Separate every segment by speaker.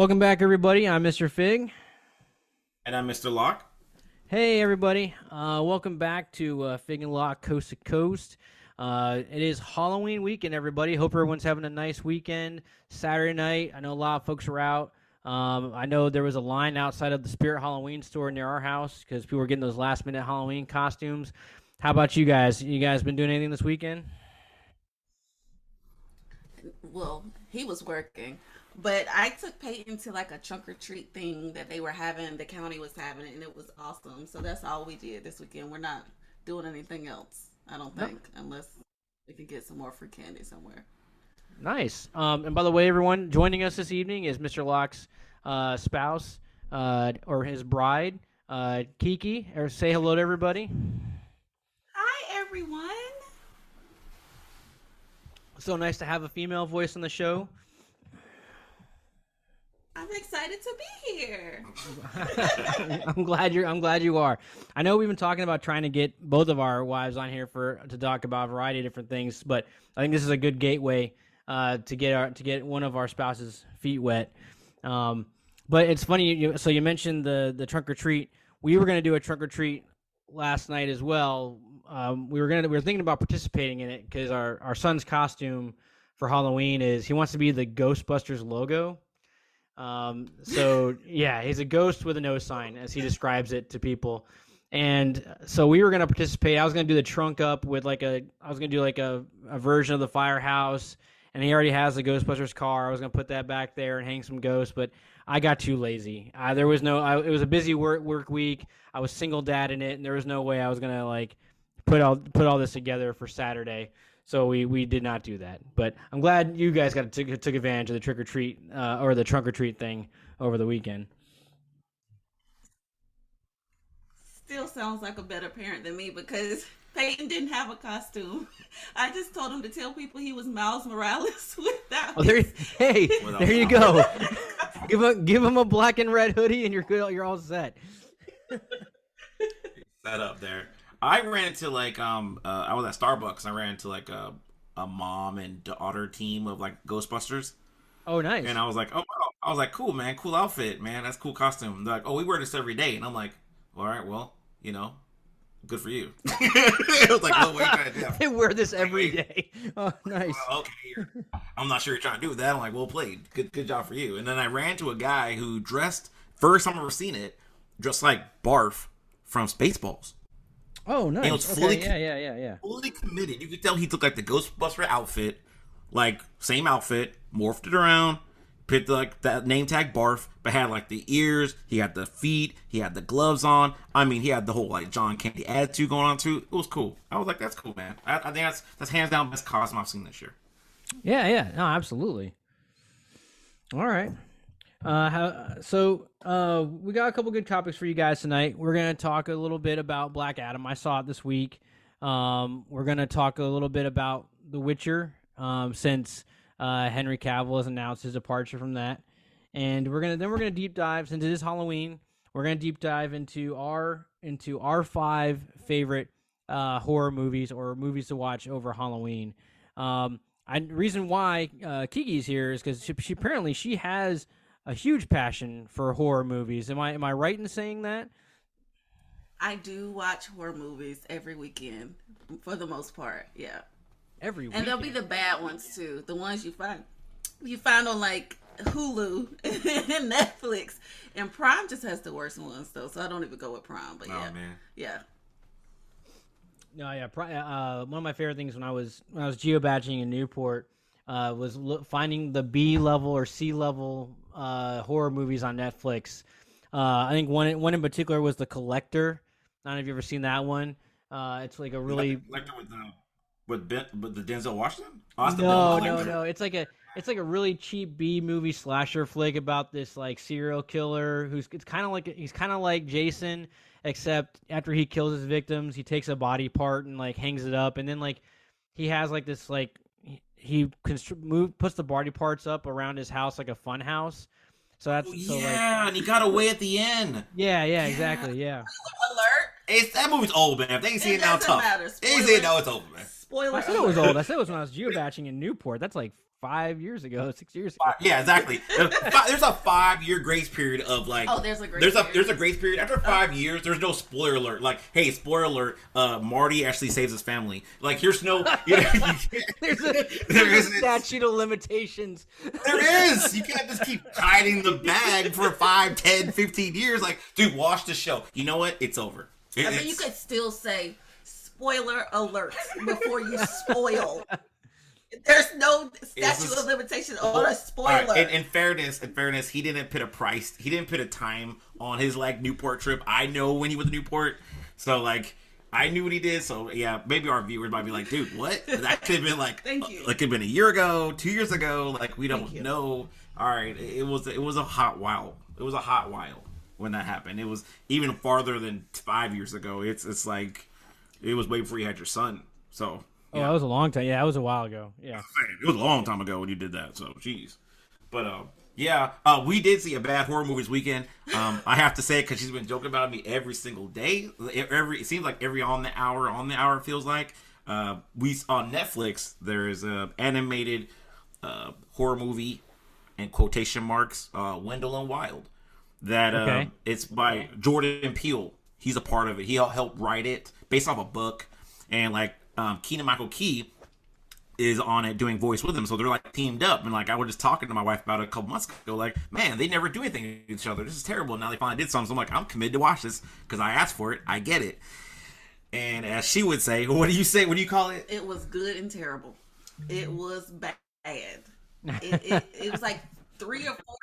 Speaker 1: Welcome back, everybody. I'm Mr. Fig.
Speaker 2: And I'm Mr. Lock.
Speaker 1: Hey, everybody. Uh, welcome back to uh, Fig and Lock Coast to Coast. Uh, it is Halloween weekend, everybody. Hope everyone's having a nice weekend. Saturday night, I know a lot of folks were out. Um, I know there was a line outside of the Spirit Halloween store near our house because people were getting those last minute Halloween costumes. How about you guys? You guys been doing anything this weekend?
Speaker 3: Well, he was working. But I took Peyton to like a trunk or treat thing that they were having, the county was having and it was awesome. So that's all we did this weekend. We're not doing anything else, I don't think, no. unless we can get some more free candy somewhere.
Speaker 1: Nice. Um, and by the way, everyone joining us this evening is Mr. Lock's uh, spouse uh, or his bride, uh, Kiki. Or say hello to everybody.
Speaker 3: Hi, everyone.
Speaker 1: So nice to have a female voice on the show.
Speaker 3: I'm excited to be here.
Speaker 1: I'm glad you're. I'm glad you are. I know we've been talking about trying to get both of our wives on here for to talk about a variety of different things, but I think this is a good gateway uh, to get our to get one of our spouses' feet wet. Um, but it's funny. You, so you mentioned the the trunk or treat. We were going to do a trunk or treat last night as well. Um, we were gonna we were thinking about participating in it because our our son's costume for Halloween is he wants to be the Ghostbusters logo. Um, so yeah, he's a ghost with a no sign, as he describes it to people. And so we were gonna participate. I was gonna do the trunk up with like a, I was gonna do like a, a version of the firehouse, and he already has the Ghostbusters car. I was gonna put that back there and hang some ghosts, but I got too lazy. Uh, there was no, I, it was a busy work work week. I was single dad in it, and there was no way I was gonna like put all put all this together for Saturday. So we, we did not do that. But I'm glad you guys got to, took advantage of the trick or treat uh, or the trunk or treat thing over the weekend.
Speaker 3: Still sounds like a better parent than me because Peyton didn't have a costume. I just told him to tell people he was Miles Morales without.
Speaker 1: Oh, there, hey, there you go. give him give him a black and red hoodie, and you're good. You're all set.
Speaker 2: set up there. I ran into like um uh, I was at Starbucks. I ran into like a a mom and daughter team of like Ghostbusters.
Speaker 1: Oh, nice.
Speaker 2: And I was like, oh, wow. I was like, cool, man, cool outfit, man. That's cool costume. They're like, oh, we wear this every day, and I'm like, all right, well, you know, good for you. I was like,
Speaker 1: oh, wait, they wear this every day. Oh, nice.
Speaker 2: Well, okay, I'm not sure you're trying to do that. I'm like, well played. Good, good job for you. And then I ran to a guy who dressed first time I've ever seen it, dressed like Barf from Spaceballs.
Speaker 1: Oh, nice. And was fully okay. yeah, yeah, yeah, yeah.
Speaker 2: Fully committed. You could tell he took like the Ghostbuster outfit, like same outfit, morphed it around, picked like that name tag barf, but had like the ears, he had the feet, he had the gloves on. I mean, he had the whole like John Candy attitude going on too. It was cool. I was like, that's cool, man. I, I think that's that's hands down best costume I've seen this year.
Speaker 1: Yeah, yeah, no, absolutely. All right. Uh, so uh, we got a couple good topics for you guys tonight. We're gonna talk a little bit about Black Adam. I saw it this week. Um, we're gonna talk a little bit about The Witcher, um, since uh, Henry Cavill has announced his departure from that, and we're gonna then we're gonna deep dive since it is Halloween. We're gonna deep dive into our into our five favorite uh, horror movies or movies to watch over Halloween. Um, I reason why uh, Kiki's here is because she, she apparently she has a huge passion for horror movies. Am I am I right in saying that?
Speaker 3: I do watch horror movies every weekend for the most part. Yeah.
Speaker 1: Every
Speaker 3: weekend. And they'll be the bad ones too. The ones you find you find on like Hulu and Netflix. And Prime just has the worst ones though, so I don't even go with Prime. But oh, yeah, man. yeah.
Speaker 1: No, yeah. Uh, one of my favorite things when I was when I was geobaching in Newport uh, was lo- finding the B level or C level uh, horror movies on Netflix. Uh, I think one one in particular was The Collector. I don't know if you've ever seen that one. Uh, it's like a really
Speaker 2: Collector with the with, ben, with the Denzel Washington.
Speaker 1: Oh, no, no, no. It's like a it's like a really cheap B movie slasher flick about this like serial killer who's it's kind of like he's kind of like Jason, except after he kills his victims, he takes a body part and like hangs it up, and then like he has like this like he constr- move, puts the body parts up around his house like a fun house. So that's oh, so
Speaker 2: yeah, like, and he got away at the end.
Speaker 1: Yeah, yeah, exactly, yeah.
Speaker 3: Alert!
Speaker 2: It's that movie's old, man. If they ain't see it, it now, tough. Matter. They ain't see it now, it's over, man.
Speaker 3: Spoiler.
Speaker 1: I said it was old. I said it was when I was geobaching in Newport. That's like five years ago, six years ago.
Speaker 2: Yeah, exactly. There's a five year grace period of like.
Speaker 3: Oh, there's a grace
Speaker 2: There's a
Speaker 3: period.
Speaker 2: there's a grace period after five years. There's no spoiler alert. Like, hey, spoiler alert. Uh, Marty actually saves his family. Like, here's no. You know, you
Speaker 1: There's a,
Speaker 2: There
Speaker 1: there's a statute of limitations.
Speaker 2: There is. You can't just keep hiding the bag for 5, 10, 15 years. Like, dude, watch the show. You know what? It's over. It-
Speaker 3: I mean, you could still say spoiler alert before you spoil. There's no statute
Speaker 2: is-
Speaker 3: of limitation oh, on a spoiler.
Speaker 2: right, in, in fairness, in fairness, he didn't put a price. He didn't put a time on his like Newport trip. I know when he was in Newport, so like I knew what he did. So yeah, maybe our viewers might be like, "Dude, what? That could have been like,
Speaker 3: Thank uh, you.
Speaker 2: like could have been a year ago, two years ago. Like we don't know." All right, it it was it was a hot while. It was a hot while when that happened. It was even farther than five years ago. It's it's like it was way before you had your son. So
Speaker 1: Oh, that was a long time. Yeah, that was a while ago. Yeah.
Speaker 2: It was a long time ago when you did that. So, jeez. But uh, yeah, uh, we did see a bad horror movie this weekend. Um, I have to say because she's been joking about me every single day. Every it seems like every on the hour, on the hour feels like. Uh, we on Netflix there is a animated uh, horror movie in quotation marks, uh, Wendell and Wild. That
Speaker 1: Okay.
Speaker 2: it's by Jordan Peele. He's a part of it. He helped write it based off a book, and like um, Keegan Michael Key is on it doing voice with him, so they're like teamed up. And like I was just talking to my wife about it a couple months ago, like, man, they never do anything to each other. This is terrible. And now they finally did something. So I'm like, I'm committed to watch this because I asked for it. I get it. And as she would say, what do you say? What do you call it?
Speaker 3: it was good and terrible. It was bad. It, it, it was like three or four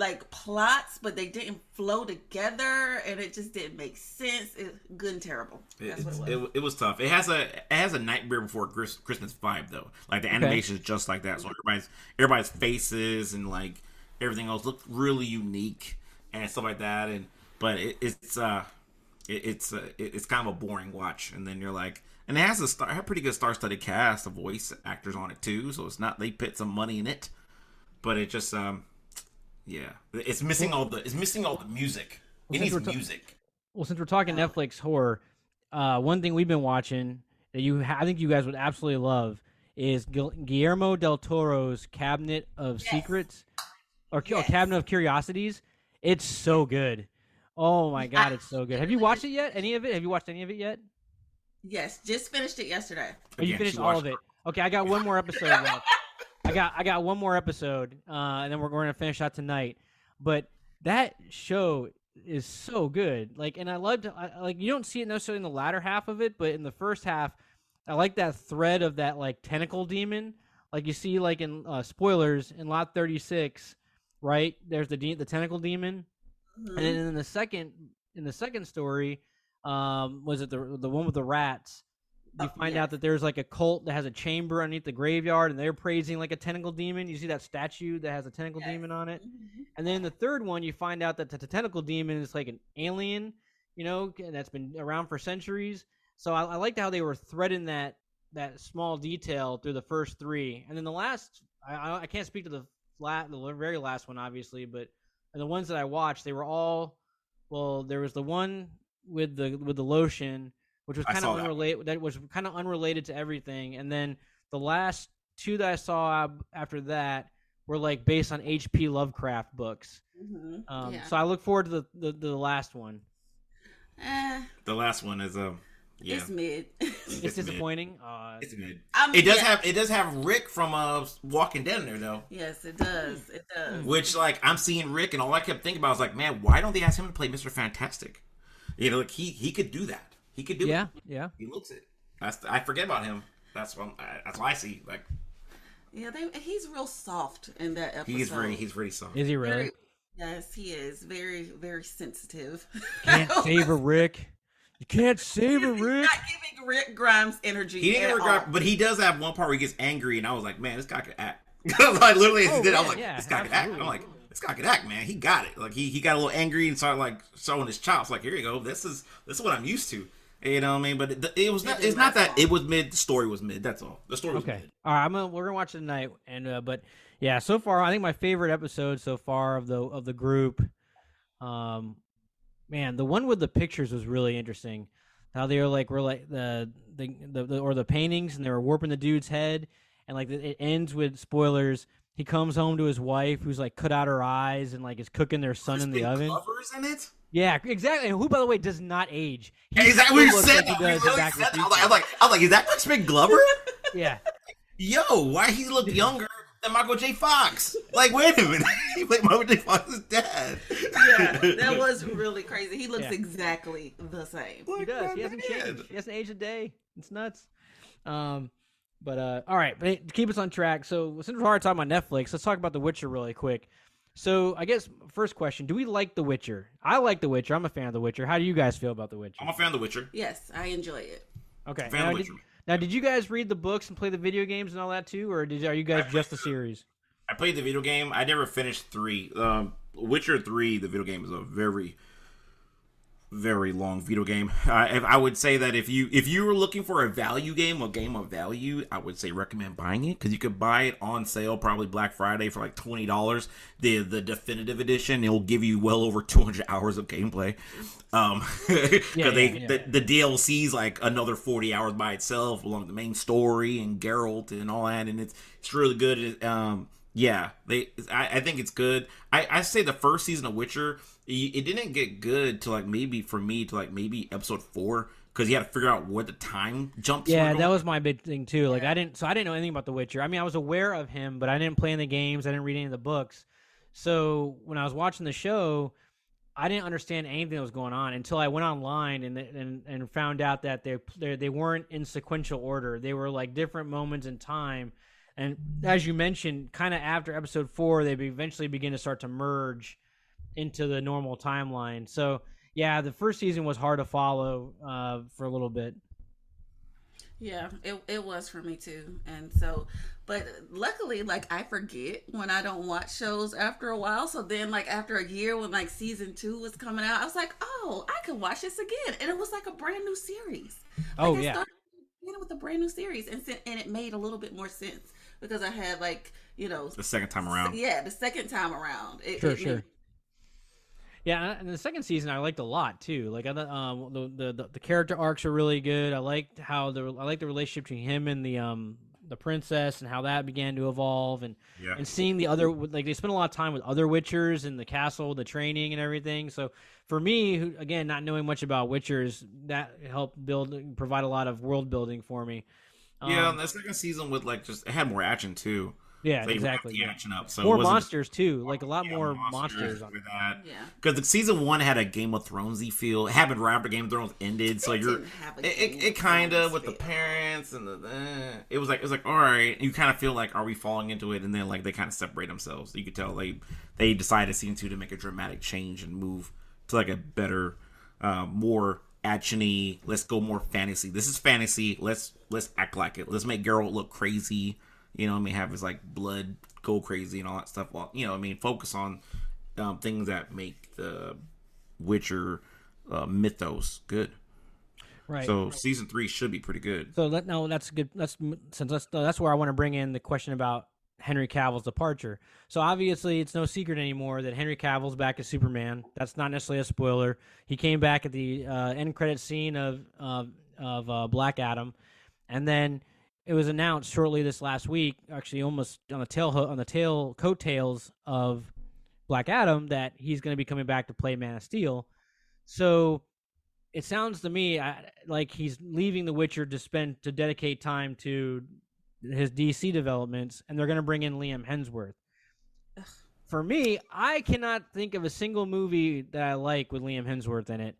Speaker 3: like plots, but they didn't flow together, and it just didn't make sense. It, good and terrible. That's what
Speaker 2: It,
Speaker 3: it was.
Speaker 2: it, it was tough. It has a it has a Nightmare Before Christmas vibe though. Like the animation is just like that. So everybody's everybody's faces and like everything else look really unique and stuff like that. And but it, it's uh it, it's uh, it, it's kind of a boring watch. And then you're like, and it has a star, a pretty good star-studded cast of voice actors on it too. So it's not they put some money in it, but it just um yeah, it's missing all the it's missing all the music. It needs
Speaker 1: we're ta-
Speaker 2: music.
Speaker 1: Well, since we're talking Netflix horror, uh, one thing we've been watching that you ha- I think you guys would absolutely love is Gul- Guillermo del Toro's Cabinet of
Speaker 3: Yes.
Speaker 1: Secrets or, or Cabinet of Curiosities. It's so good. Oh my god, it's so good. Have you watched it yet? Any of it? Have you watched any of it yet?
Speaker 3: Yes, just finished it yesterday.
Speaker 1: Or you
Speaker 2: Again,
Speaker 1: finished all
Speaker 2: watched
Speaker 1: of it? Okay, I got one more episode left. I got I got one more episode, uh, and then we're going to finish that tonight. But that show is so good. Like, and I loved I, like you don't see it necessarily in the latter half of it, but in the first half, I like that thread of that like tentacle demon. Like you see, like in uh, spoilers in Lot Thirty Six, right? There's the de- the tentacle demon,
Speaker 3: Mhm.
Speaker 1: and then in the second in the second story, um, was it the the one with the rats? You
Speaker 3: Oh,
Speaker 1: find
Speaker 3: yes.
Speaker 1: out that there's like a cult that has a chamber underneath the graveyard, and they're praising like a tentacle demon. You see that statue that has a tentacle
Speaker 3: Yes.
Speaker 1: demon on it,
Speaker 3: Mhm.
Speaker 1: and then the third one, you find out that the, tentacle demon is like an alien, you know, and that's been around for centuries. So I, I liked how they were threading that that small detail through the first three, and then the last. I, I, I can't speak to the flat, the very last one, obviously, but the ones that I watched, they were all. Well, there was the one with the with the lotion, which was kind of unrelated. That was kind of unrelated to everything, and then the last two that I saw after that were like based on H.P. Lovecraft books.
Speaker 3: Mhm.
Speaker 1: Um,
Speaker 3: Yeah.
Speaker 1: So I look forward to the, the, the last one.
Speaker 3: Eh,
Speaker 2: The last one is um yeah.
Speaker 3: It's mid.
Speaker 1: It's,
Speaker 2: It's mid.
Speaker 1: disappointing. Uh,
Speaker 2: It's good.
Speaker 3: I'm-
Speaker 2: It does
Speaker 3: yeah.
Speaker 2: have it does have Rick from uh Walking Dead in there though.
Speaker 3: Yes, it does. It does.
Speaker 2: Which like I'm seeing Rick and all I kept thinking about was like, man, why don't they ask him to play Mr. Fantastic? You know, like he he could do that. He could do
Speaker 1: yeah,
Speaker 2: it.
Speaker 1: yeah.
Speaker 2: He looks it. That's I forget about him. That's what I, that's what I see. Like
Speaker 3: Yeah, they, he's real soft in that episode.
Speaker 2: he's very he's very soft.
Speaker 1: Is he really?
Speaker 3: Very- yes, he is very very sensitive.
Speaker 1: Can't save a Rick. You can't save a
Speaker 3: He's
Speaker 1: Rick.
Speaker 3: not giving Rick Grimes energy.
Speaker 2: He didn't
Speaker 3: at
Speaker 2: regret,
Speaker 3: all.
Speaker 2: but he does have one part where he gets angry, and I was like, man, this guy could act. like literally, as he
Speaker 1: Oh,
Speaker 2: did, I was like,
Speaker 1: yeah,
Speaker 2: this guy could act. I'm like, this guy could act, man. He got it. Like he he got a little angry and started like showing his chops. Like here you go. This is this is what I'm used to. You know what I mean? But it, it was not. It's not that it was mid. The story was mid. That's all. The story was
Speaker 1: Okay.
Speaker 2: mid.
Speaker 1: All right. I'm gonna we're gonna watch it tonight. And uh, but yeah, so far I think my favorite episode so far of the of the group, um, man, the one with the pictures was really interesting. how they were like were like the the, the, the or the paintings and they were warping the dude's head and like it ends with spoilers. He comes home to his wife who's like cut out her eyes and like is cooking their son in the oven.
Speaker 2: Glover's in it.
Speaker 1: Yeah, exactly. And who, by the way, does not age. He
Speaker 2: Is that what you
Speaker 1: looks
Speaker 2: said?
Speaker 1: like he does
Speaker 2: really
Speaker 1: Back
Speaker 2: said that? I was
Speaker 1: Future.
Speaker 2: like, I was like, I was like, is that Crispin Glover?
Speaker 1: Yeah,
Speaker 2: Yo, why he look younger than Michael J. Fox? Like, wait a minute, he played Michael J. Fox's dad.
Speaker 3: Yeah, that was really crazy. He looks
Speaker 1: Yeah.
Speaker 3: exactly the same.
Speaker 1: he
Speaker 2: Like,
Speaker 1: does. He hasn't
Speaker 2: man.
Speaker 1: changed. He hasn't aged a day. It's nuts. Um, but uh, all right, but hey, to keep us on track. So since we're already talking about Netflix, let's talk about The Witcher really quick. So I guess first question: Do we like The Witcher? I like The Witcher. I'm a fan of The Witcher. How do you guys feel about The Witcher?
Speaker 2: I'm a fan of The Witcher.
Speaker 3: Yes, I enjoy it.
Speaker 1: Okay.
Speaker 2: Fan
Speaker 1: Now
Speaker 2: of
Speaker 1: did,
Speaker 2: Witcher.
Speaker 1: now, did you guys read the books and play the video games and all that too, or did are you guys
Speaker 2: I
Speaker 1: just the
Speaker 2: played-
Speaker 1: series?
Speaker 2: I played the video game. I never finished three. Um, Witcher three, the video game is a very, very long video game. If I would say that if you if you were looking for a value game, a game of value, I would say recommend buying it because you could buy it on sale probably Black Friday for like twenty dollars. The the definitive edition it'll give you well over two hundred hours of gameplay. Um, because
Speaker 1: Yeah,
Speaker 2: they
Speaker 1: yeah, yeah.
Speaker 2: The, the DLC's like another forty hours by itself along the main story and Geralt and all that, and it's it's really good. It, um, yeah, they. I, I think it's good. I, I say the first season of Witcher, it, it didn't get good to like maybe for me to like maybe episode four because you had to figure out what the time jumps. were
Speaker 1: Yeah,
Speaker 2: going.
Speaker 1: that was my big thing too. Like
Speaker 3: Yeah.
Speaker 1: I didn't, so I didn't know anything about The Witcher. I mean, I was aware of him, but I didn't play any of the games. I didn't read any of the books. So when I was watching the show, I didn't understand anything that was going on until I went online and and, and found out that they they they weren't in sequential order. They were like different moments in time. And as you mentioned, kind of after episode four, they eventually begin to start to merge into the normal timeline. So yeah, the first season was hard to follow uh, for a little bit.
Speaker 3: Yeah, it it was for me too. And so, but luckily, like I forget when I don't watch shows after a while. So then, like after a year, when like season two was coming out, I was like, oh, I can watch this again, and it was like a brand new series. Like,
Speaker 1: Oh
Speaker 3: I
Speaker 1: yeah.
Speaker 3: started with a brand new series, and and it made a little bit more sense because I had like you know,
Speaker 2: the second time around.
Speaker 3: yeah, the second time around. It,
Speaker 1: Sure,
Speaker 3: it
Speaker 1: sure.
Speaker 3: made-
Speaker 1: Yeah, and the second season I liked a lot too. Like I um, the, the the character arcs are really good. I liked how the I like the relationship between him and the um the princess and how that began to evolve and
Speaker 2: Yeah.
Speaker 1: and seeing the other like they spent a lot of time with other Witchers in the castle, the training and everything. So for me, who again not knowing much about Witchers, that helped build provide a lot of world building for me.
Speaker 2: Yeah,
Speaker 1: Um,
Speaker 2: the second season with like just it had more action too.
Speaker 1: Yeah,
Speaker 2: They
Speaker 1: exactly.
Speaker 2: the action up. So
Speaker 1: More monsters too, like a lot
Speaker 2: Yeah,
Speaker 1: more monsters. on
Speaker 2: with that.
Speaker 3: Yeah.
Speaker 2: Because the season one had a Game of Thronesy feel. It happened right after Game of Thrones ended, so
Speaker 3: It
Speaker 2: you're
Speaker 3: didn't have a
Speaker 2: it,
Speaker 3: Game
Speaker 2: it,
Speaker 3: of
Speaker 2: it kind of
Speaker 3: Thrones
Speaker 2: with the parents and the eh, it was like it was like all right. You kind of feel like are we falling into it, and then like they kind of separate themselves. You could tell they they decided season two to make a dramatic change and move to like a better, uh, more actiony. Let's go more fantasy. This is fantasy. Let's let's act like it. Let's make Geralt look crazy. You know, what I mean, have his like blood go crazy and all that stuff. Well, you know, what I mean, focus on um, things that make the Witcher uh, mythos good.
Speaker 1: right.
Speaker 2: So season three should be pretty good.
Speaker 1: So let no, that's good. That's since that's that's where I want to bring in the question about Henry Cavill's departure. So obviously, it's no secret anymore that Henry Cavill's back as Superman. That's not necessarily a spoiler. He came back at the uh, end credit scene of of, of uh, Black Adam, and then it was announced shortly this last week, actually almost on the tail on the tail coattails of Black Adam, that he's going to be coming back to play Man of Steel. So it sounds to me I, like he's leaving The Witcher to spend to dedicate time to his DC developments, and they're going to bring in Liam Hemsworth. For me, I cannot think of a single movie that I like with Liam Hemsworth in it.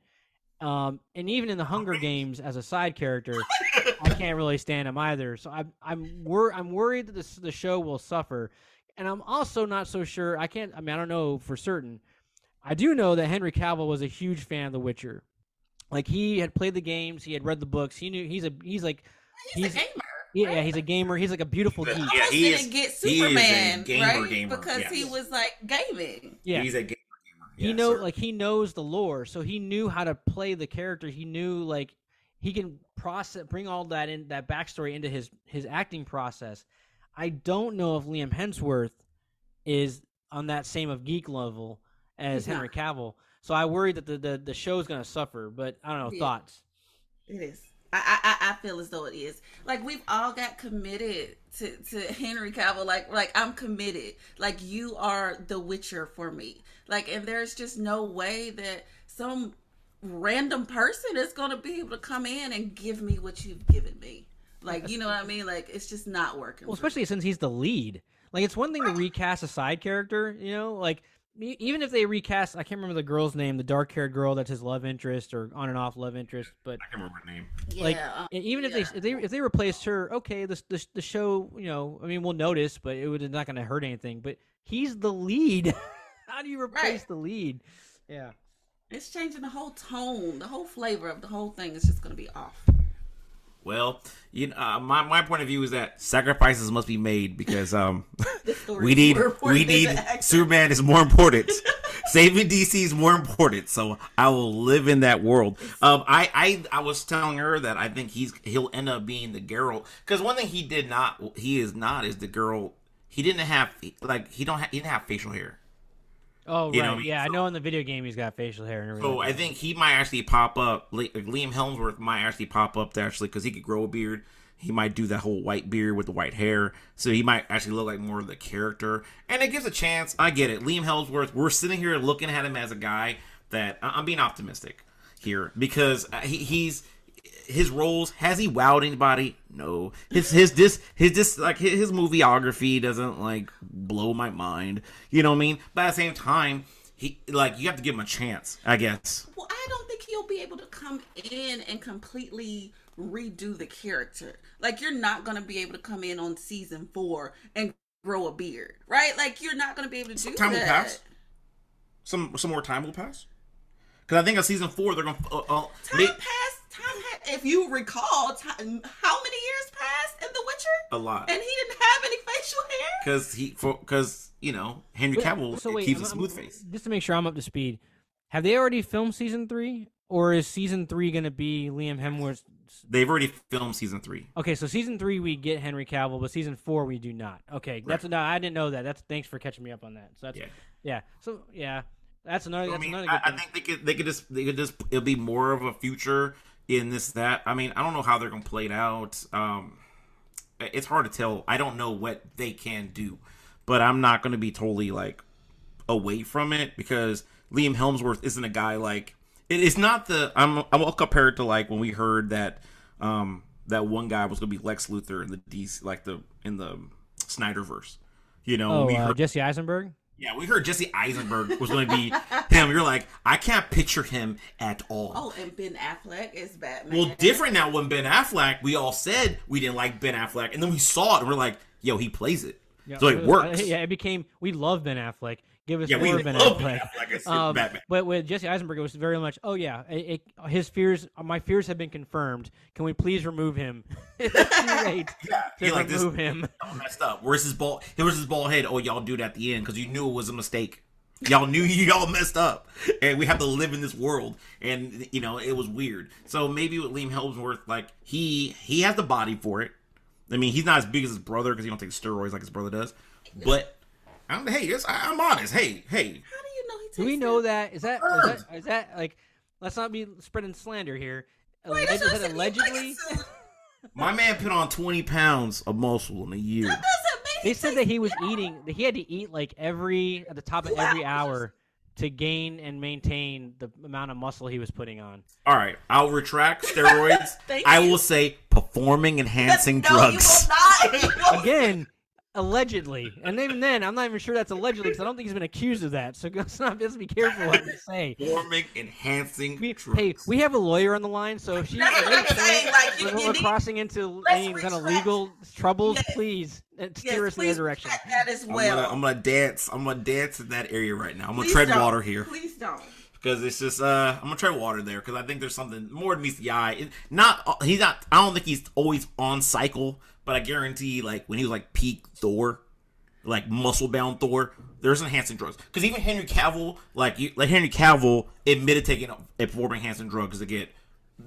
Speaker 1: Um, and even in the Hunger Games as a side character, I can't really stand him either. So I'm I'm wor- I'm worried that this, the show will suffer, and I'm also not so sure. I can't. I mean, I don't know for certain. I do know that Henry Cavill was a huge fan of The Witcher. Like he had played the games, he had read the books. He knew he's a he's like
Speaker 3: He's,
Speaker 1: He's-
Speaker 3: a gamer.
Speaker 1: yeah,
Speaker 3: right?
Speaker 1: yeah he's a gamer. He's like a beautiful geek.
Speaker 2: Yeah,
Speaker 3: Almost
Speaker 2: he
Speaker 3: didn't
Speaker 2: is-
Speaker 3: get
Speaker 2: he is a
Speaker 3: Superman,
Speaker 2: gamer
Speaker 3: right?
Speaker 2: gamer,
Speaker 3: Because he was like gaming.
Speaker 1: Yeah,
Speaker 2: He's a gamer. gamer.
Speaker 1: he
Speaker 2: Yes,
Speaker 1: know
Speaker 2: sir.
Speaker 1: like he knows the lore, so he knew how to play the character. He knew like he can process, bring all that in that backstory into his his acting process. I don't know if Liam Hemsworth is on that same of geek level as Henry Cavill. So I worry that the the, the show's going to suffer. But I don't know
Speaker 3: Yeah.
Speaker 1: thoughts.
Speaker 3: It is. I, I I feel as though it is. Like we've all got committed to, to Henry Cavill. Like like I'm committed. Like you are the Witcher for me. Like and there's just no way that some random person is gonna be able to come in and give me what you've given me. Like you know what I mean? Like it's just not working.
Speaker 1: Well,
Speaker 3: for me.
Speaker 1: especially since he's the lead. Like it's one thing to recast a side character, you know, like even if they recast, I can't remember the girl's name, the dark-haired girl that's his love interest or on and off love interest, but
Speaker 2: I can't remember her name.
Speaker 3: yeah.
Speaker 1: like
Speaker 3: um,
Speaker 1: e- even if
Speaker 3: yeah.
Speaker 1: they if they if they replaced her, okay, the the, the show, you know, I mean, we'll notice, but it would it's not going to hurt anything. But he's the lead. How do you replace
Speaker 3: Right.
Speaker 1: the lead? Yeah.
Speaker 3: It's changing the whole tone, the whole flavor of the whole thing is just gonna be off.
Speaker 2: Well, you know, uh, my my point of view is that sacrifices must be made because um we need we need. Superman is more important. Saving DC is more important. So I will live in that world. Um, I I I was telling her that I think he's he'll end up being the Geralt because one thing he did not he is not is the girl. He didn't have like he don't ha- he didn't have facial hair.
Speaker 1: Oh
Speaker 2: You
Speaker 1: right,
Speaker 2: know I mean?
Speaker 1: yeah, I know in the video game he's got facial hair and everything.
Speaker 2: So I think he might actually pop up. Liam Hemsworth might actually pop up to actually because he could grow a beard. He might do that whole white beard with the white hair, so he might actually look like more of the character. And it gives a chance. I get it. Liam Hemsworth. We're sitting here looking at him as a guy that I'm being optimistic here because uh, he, he's his roles has he wowed anybody no his his this his this like his, his movieography doesn't like blow my mind you know what i mean but at the same time he like you have to give him a chance i guess
Speaker 3: Well, I don't think he'll be able to come in and completely redo the character. Like you're not gonna be able to come in on season four and grow a beard, right? Like you're not gonna be able to do
Speaker 2: time will
Speaker 3: that.
Speaker 2: pass. some some more time will pass because i think on season four they're gonna uh, uh,
Speaker 3: Time
Speaker 2: make
Speaker 3: passed. Time had, if you recall, time, how many years passed in The Witcher,
Speaker 2: a lot
Speaker 3: and he didn't have any facial hair.
Speaker 2: because he for because you know henry
Speaker 1: But-
Speaker 2: cavill
Speaker 1: so wait,
Speaker 2: keeps
Speaker 1: I'm-
Speaker 2: a smooth
Speaker 1: I'm-
Speaker 2: face
Speaker 1: Just to make sure I'm up to speed, have they already filmed season three, or is season three going to be Liam Hemsworth?
Speaker 2: they've already filmed season three
Speaker 1: Okay, so season three we get Henry Cavill, but season four we do not. Okay, that's no, I didn't know that. That's thanks for catching me up on that. So that's
Speaker 2: Yeah.
Speaker 1: yeah. So yeah, that's another.
Speaker 2: I
Speaker 1: That's
Speaker 2: mean,
Speaker 1: another
Speaker 2: I,
Speaker 1: good
Speaker 2: I
Speaker 1: thing.
Speaker 2: think they could they could just they could just it'll be more of a future in this that. I mean, I don't know how they're gonna play it out. Um, it's hard to tell. I don't know what they can do, but I'm not gonna be totally like away from it because Liam Hemsworth isn't a guy like it is not the I'm I'm will compare it to like when we heard that um that one guy was gonna be Lex Luthor in the DC like the in the Snyderverse. You know,
Speaker 1: oh,
Speaker 2: we
Speaker 1: uh,
Speaker 2: heard
Speaker 1: Jesse Eisenberg.
Speaker 2: Yeah, we heard Jesse Eisenberg was going to be him. You're like, I can't picture him at all.
Speaker 3: Oh, and Ben Affleck is Batman.
Speaker 2: well, different now when Ben Affleck, we all said we didn't like Ben Affleck, and then we saw it and we're like, yo, he plays it. so it
Speaker 1: was-
Speaker 2: works.
Speaker 1: Yeah, it became we love Ben Affleck. Give us
Speaker 2: Yeah, we
Speaker 1: more Ben
Speaker 2: love
Speaker 1: Affleck.
Speaker 2: Ben Affleck as
Speaker 1: Um, but with Jesse Eisenberg, it was very much, oh yeah, it, it, his fears, my fears have been confirmed. Can we please remove him? it's too late
Speaker 2: Yeah,
Speaker 1: to
Speaker 2: he like this
Speaker 1: remove him.
Speaker 2: all messed up. Where's his ball? Here was his bald head. Oh, y'all do it at the end because you knew it was a mistake. Y'all knew y'all messed up, and we have to live in this world, and you know it was weird. So maybe with Liam Hemsworth, like he he has the body for it. I mean, he's not as big as his brother because he don't take steroids like his brother does. But I'm hey, it's, I- I'm honest. Hey, hey,
Speaker 3: How do you know he takes
Speaker 1: Do we know that? Is that is
Speaker 2: Confirmed.
Speaker 1: that, is that like? Let's not be spreading slander here.
Speaker 3: Wait,
Speaker 1: Alleg-
Speaker 3: that's
Speaker 1: is that
Speaker 3: said. He like
Speaker 1: allegedly?
Speaker 2: my man put on 20 pounds of muscle in a year.
Speaker 3: That doesn't mean
Speaker 1: They said that he was eating. That he had to eat like every at the top of every hour to gain and maintain the amount of muscle he was putting on.
Speaker 2: All right, I'll retract steroids. I
Speaker 3: you.
Speaker 2: will say performing enhancing
Speaker 3: no,
Speaker 2: drugs.
Speaker 3: You will not.
Speaker 1: Again, allegedly, and even then, I'm not even sure that's allegedly because I don't think he's been accused of that. So let's not let's be careful what we say.
Speaker 2: Performing enhancing
Speaker 1: We, hey, we have a lawyer on the line, so if she
Speaker 3: That's
Speaker 1: if
Speaker 3: what I'm
Speaker 1: we're-
Speaker 3: saying, like, you-
Speaker 1: we're,
Speaker 3: you
Speaker 1: we're
Speaker 3: need-
Speaker 1: crossing into
Speaker 3: Let's
Speaker 1: any kind of legal troubles,
Speaker 3: Yes.
Speaker 1: please uh,
Speaker 3: Yes,
Speaker 1: steer us in
Speaker 3: please
Speaker 1: that direction.
Speaker 3: that as
Speaker 2: I'm
Speaker 3: well.
Speaker 2: gonna, I'm gonna dance. I'm gonna dance in that area right now. I'm gonna
Speaker 3: Please
Speaker 2: tread
Speaker 3: don't.
Speaker 2: water here
Speaker 3: Please don't.
Speaker 2: because it's just. Uh, I'm gonna tread water there because I think there's something more than meets the eye. It, not uh, he's not. I don't think he's always on cycle, but I guarantee like when he was like peak Thor, like muscle bound Thor, there's enhancing drugs. Because even Henry Cavill, like you, like Henry Cavill admitted taking a performing enhancing drugs to get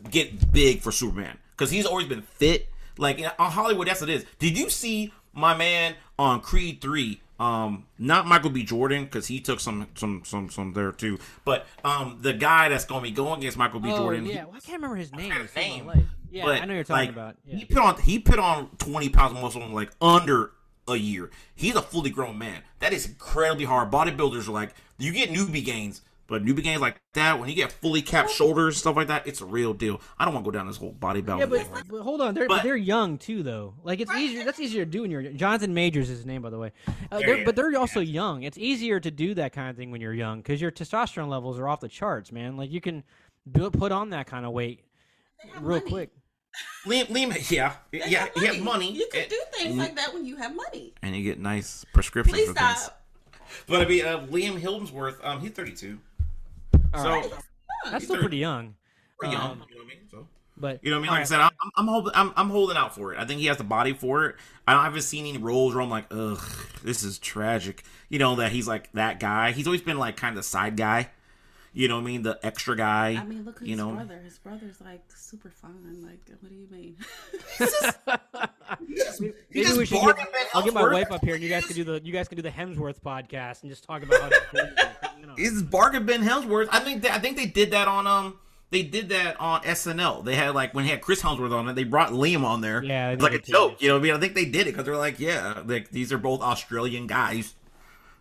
Speaker 2: get big for Superman because he's always been fit. Like on Hollywood, that's what it is. Did you see my man on Creed three, um, not Michael B. Jordan because he took some some some some there too, but um, the guy that's going to be going against Michael B.
Speaker 1: Oh
Speaker 2: Jordan,
Speaker 1: yeah, well, I can't remember his name.
Speaker 2: his name,
Speaker 1: life. Yeah,
Speaker 2: but,
Speaker 1: I know you're talking
Speaker 2: like,
Speaker 1: about. Yeah.
Speaker 2: He put on he put on twenty pounds of muscle in like under a year. He's a fully grown man. That is incredibly hard. Bodybuilders are like you get newbie gains, but newbie gains like that when you get fully capped shoulders stuff like that, it's a real deal. I don't want to go down this whole bodybuilding.
Speaker 1: Yeah, but,
Speaker 2: thing,
Speaker 1: but hold on, they're but,
Speaker 2: But-
Speaker 1: they're young too, though. Like it's easier. That's easier to do when you're Jonathan Majors is his name, by the way. Uh, they're,
Speaker 2: yeah.
Speaker 1: But they're also young. It's easier to do that kind of thing when you're young because your testosterone levels are off the charts, man. Like you can build, put on that kind of weight real
Speaker 3: money.
Speaker 1: quick.
Speaker 2: Liam, Liam, yeah,
Speaker 3: They
Speaker 2: yeah,
Speaker 3: have
Speaker 2: he has money,
Speaker 3: You can
Speaker 2: and,
Speaker 3: do things like that when you have money.
Speaker 2: and you get nice prescriptions
Speaker 3: Please
Speaker 2: for things.
Speaker 3: stop.
Speaker 2: But I mean, uh, Liam Hemsworth, um, he's thirty-two,
Speaker 1: All
Speaker 2: so
Speaker 1: right.
Speaker 3: Right.
Speaker 1: That's still pretty young.
Speaker 2: pretty young.
Speaker 1: Um,
Speaker 2: You know what I mean? So.
Speaker 1: But
Speaker 2: You know what I mean?
Speaker 1: all
Speaker 2: Like I said, I'm, I'm holding, I'm, I'm holding out for it. I think he has the body for it. I don't, I haven't seen any roles where I'm like, ugh, this is tragic. You know that he's like that guy. He's always been like kind of the side guy. You know what I mean? The extra guy.
Speaker 3: I mean, look at
Speaker 2: you
Speaker 3: his
Speaker 2: know,
Speaker 3: brother. His brother's like super fine. Like, what do you mean?
Speaker 1: Maybe
Speaker 2: just
Speaker 1: we should get, I'll get my wife up here, and you guys can do the you guys can do the Hemsworth podcast and just talk about how. To- you know.
Speaker 2: Is Bargain Ben Hemsworth? I think they, I think they did that on um they did that on SNL. They had like when he had Chris Hemsworth on it, they brought Liam on there.
Speaker 1: Yeah,
Speaker 2: it's
Speaker 1: they
Speaker 2: like a
Speaker 1: too.
Speaker 2: joke. You know what I mean? I think they did it because they're like, yeah, like these are both Australian guys.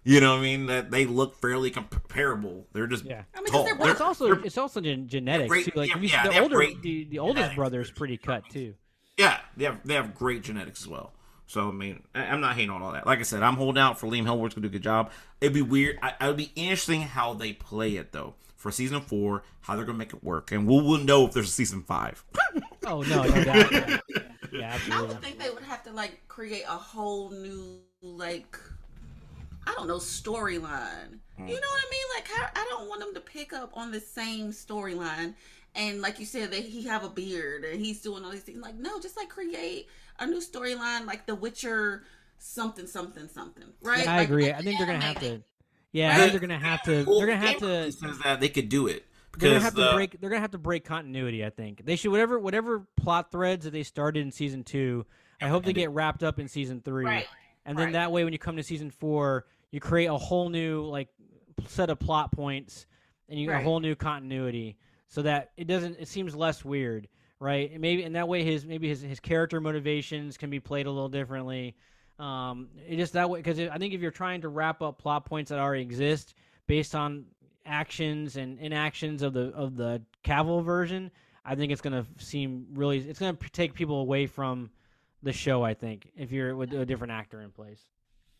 Speaker 2: You know what I mean? That they look fairly comparable. They're just
Speaker 1: Yeah.
Speaker 3: I mean, they're
Speaker 1: Well, it's
Speaker 3: They're-
Speaker 1: also
Speaker 2: they're-
Speaker 1: it's also gen- genetics
Speaker 2: great-
Speaker 1: too. Like
Speaker 2: yeah,
Speaker 1: you-
Speaker 2: yeah,
Speaker 1: the older the, the oldest brother is pretty cut too.
Speaker 2: Yeah, they have they have great genetics as well. So I mean, I, I'm not hating on all that. Like I said, I'm holding out for Liam Hemsworth to do a good job. It'd be weird. I, it would be interesting how they play it though for season four. How they're gonna make it work, and we'll, we'll know if there's a season five.
Speaker 1: Oh no, no doubt. Yeah, yeah
Speaker 3: I
Speaker 1: absolutely.
Speaker 3: would think they would have to like create a whole new like I don't know storyline. Hmm. You know what I mean? Like how, I don't want them to pick up on the same storyline. And like you said, that he have a beard and he's doing all these things. Like no, just like create a new storyline, like The Witcher, something, something, something. Right?
Speaker 1: Yeah, I
Speaker 3: Like,
Speaker 1: agree.
Speaker 3: like
Speaker 1: I think they're gonna have to. Yeah, I think they're gonna have to. They're gonna have
Speaker 2: Game
Speaker 1: to.
Speaker 2: Review says that they could do it
Speaker 1: They're gonna
Speaker 2: because
Speaker 1: have to break. They're gonna have to break continuity. I think they should. Whatever whatever plot threads that they started in season two, I hope they get wrapped up in season three.
Speaker 3: Right.
Speaker 1: And then
Speaker 3: Right.
Speaker 1: that way, when you come to season four, you create a whole new like set of plot points, and you a whole new continuity, so that it doesn't. It seems less weird, right? And maybe in that way, his maybe his his character motivations can be played a little differently. Um, it just that way because I think if you're trying to wrap up plot points that already exist based on actions and inactions of the of the Cavill version, I think it's gonna seem really. It's gonna take people away from the show. I think if you're with a different actor in place.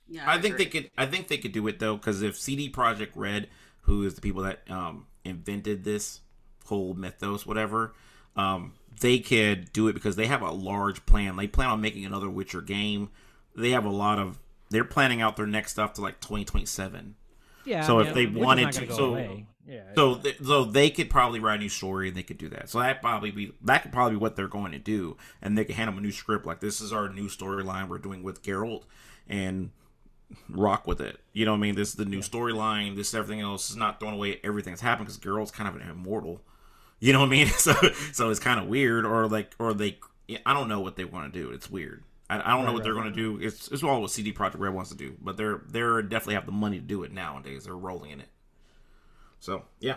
Speaker 3: Yeah,
Speaker 2: I think they could. I think they could do it though, because if CD Projekt Red, who is the people that um, invented this whole mythos, whatever, um, they could do it because they have a large plan. They plan on making another Witcher game. They have a lot of. They're planning out their next stuff to like 2027.
Speaker 1: Yeah.
Speaker 2: So
Speaker 1: I
Speaker 2: if they
Speaker 1: Witcher's
Speaker 2: wanted to- so-
Speaker 1: away. yeah.
Speaker 2: So, th- so they could probably write a new story and they could do that. So that probably be that could probably be what they're going to do, and they could hand them a new script like this is our new storyline we're doing with Geralt, and rock with it. You know what I mean? This is the new storyline. This everything else is not throwing away everything that's happened because Geralt's kind of an immortal. You know what I mean? So so it's kind of weird, or like or they I don't know what they want to do. It's weird. I, I don't know what they're going to do. It's it's all what CD Projekt Red wants to do, but they're they're definitely have the money to do it nowadays. They're rolling in it. So yeah.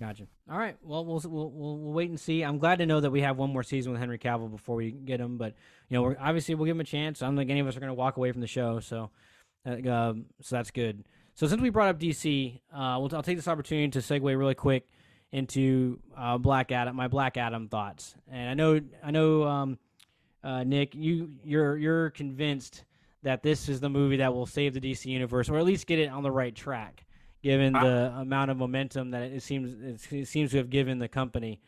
Speaker 1: Gotcha. All right. Well, we'll we'll we'll, we'll wait and see. I'm glad to know that we have one more season with Henry Cavill before we get him. But you know, we're, obviously we'll give him a chance. I don't think any of us are going to walk away from the show. So, uh, um, so that's good. So since we brought up DC, uh, we'll, I'll take this opportunity to segue really quick into uh, Black Adam, my Black Adam thoughts. And I know, I know, um, uh, Nick, you you're you're convinced that this is the movie that will save the DC universe, or at least get it on the right track, given
Speaker 2: I-
Speaker 1: the amount of momentum that it seems it seems to have given the company.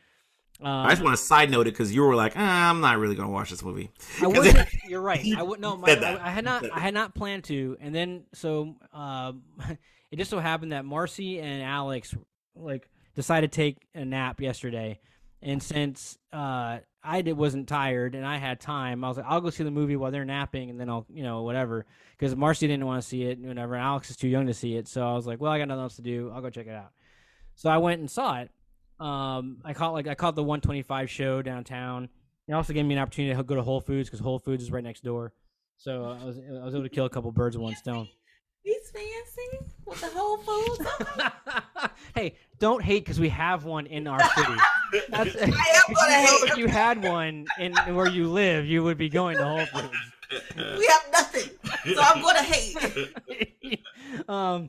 Speaker 1: Um,
Speaker 2: I just want to side note it because you were like, ah, I'm not really going to watch this movie.
Speaker 1: I wasn't. You're right. I would no. My. I, I had not. I had not planned to, and then so uh, it just so happened that Marcy and Alex like decided to take a nap yesterday, and since uh, I did, wasn't tired and I had time, I was like, I'll go see the movie while they're napping, and then I'll you know whatever. Because Marcy didn't want to see it, and whatever. and Alex is too young to see it, so I was like, well, I got nothing else to do. I'll go check it out. So I went and saw it. Um, I caught like I caught the 125 show downtown. It also gave me an opportunity to go to Whole Foods because Whole Foods is right next door. So I was I was able to kill a couple birds with one stone.
Speaker 3: He's fancy with the Whole Foods.
Speaker 1: hey, don't hate because we have one in our city. That's,
Speaker 3: I am
Speaker 1: if
Speaker 3: gonna
Speaker 1: you
Speaker 3: hate.
Speaker 1: If you had one in where you live, you would be going to Whole Foods.
Speaker 3: we have nothing, so I'm gonna hate.
Speaker 1: um,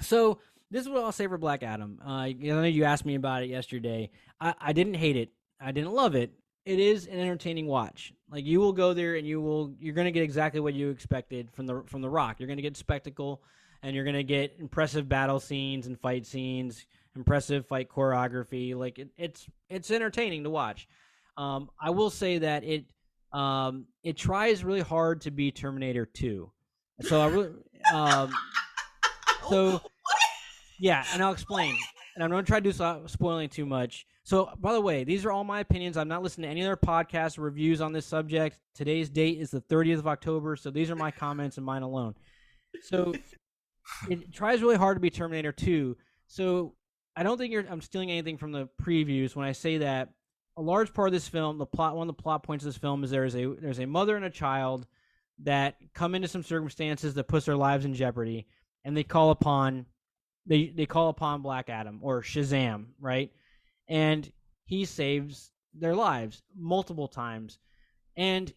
Speaker 1: so this is what I'll say for Black Adam. Uh, I know you asked me about it yesterday. I, I didn't hate it. I didn't love it. It is an entertaining watch. Like you will go there and you will you're going to get exactly what you expected from the from the Rock. You're going to get spectacle and you're going to get impressive battle scenes and fight scenes, impressive fight choreography. Like it, it's it's entertaining to watch. Um, I will say that it um, it tries really hard to be Terminator 2. So I really um, so yeah, and I'll explain. And I'm going to try to do so spoiling too much. So, by the way, these are all my opinions. I'm not listening to any other podcasts or reviews on this subject. Today's date is the 30th of October, so these are my comments and mine alone. So, it tries really hard to be Terminator 2. So, I don't think you're, I'm stealing anything from the previews when I say that a large part of this film, the plot, one of the plot points of this film is there is a there's a mother and a child that come into some circumstances that puts their lives in jeopardy, and they call upon they they call upon Black Adam or Shazam, right? And he saves their lives multiple times. And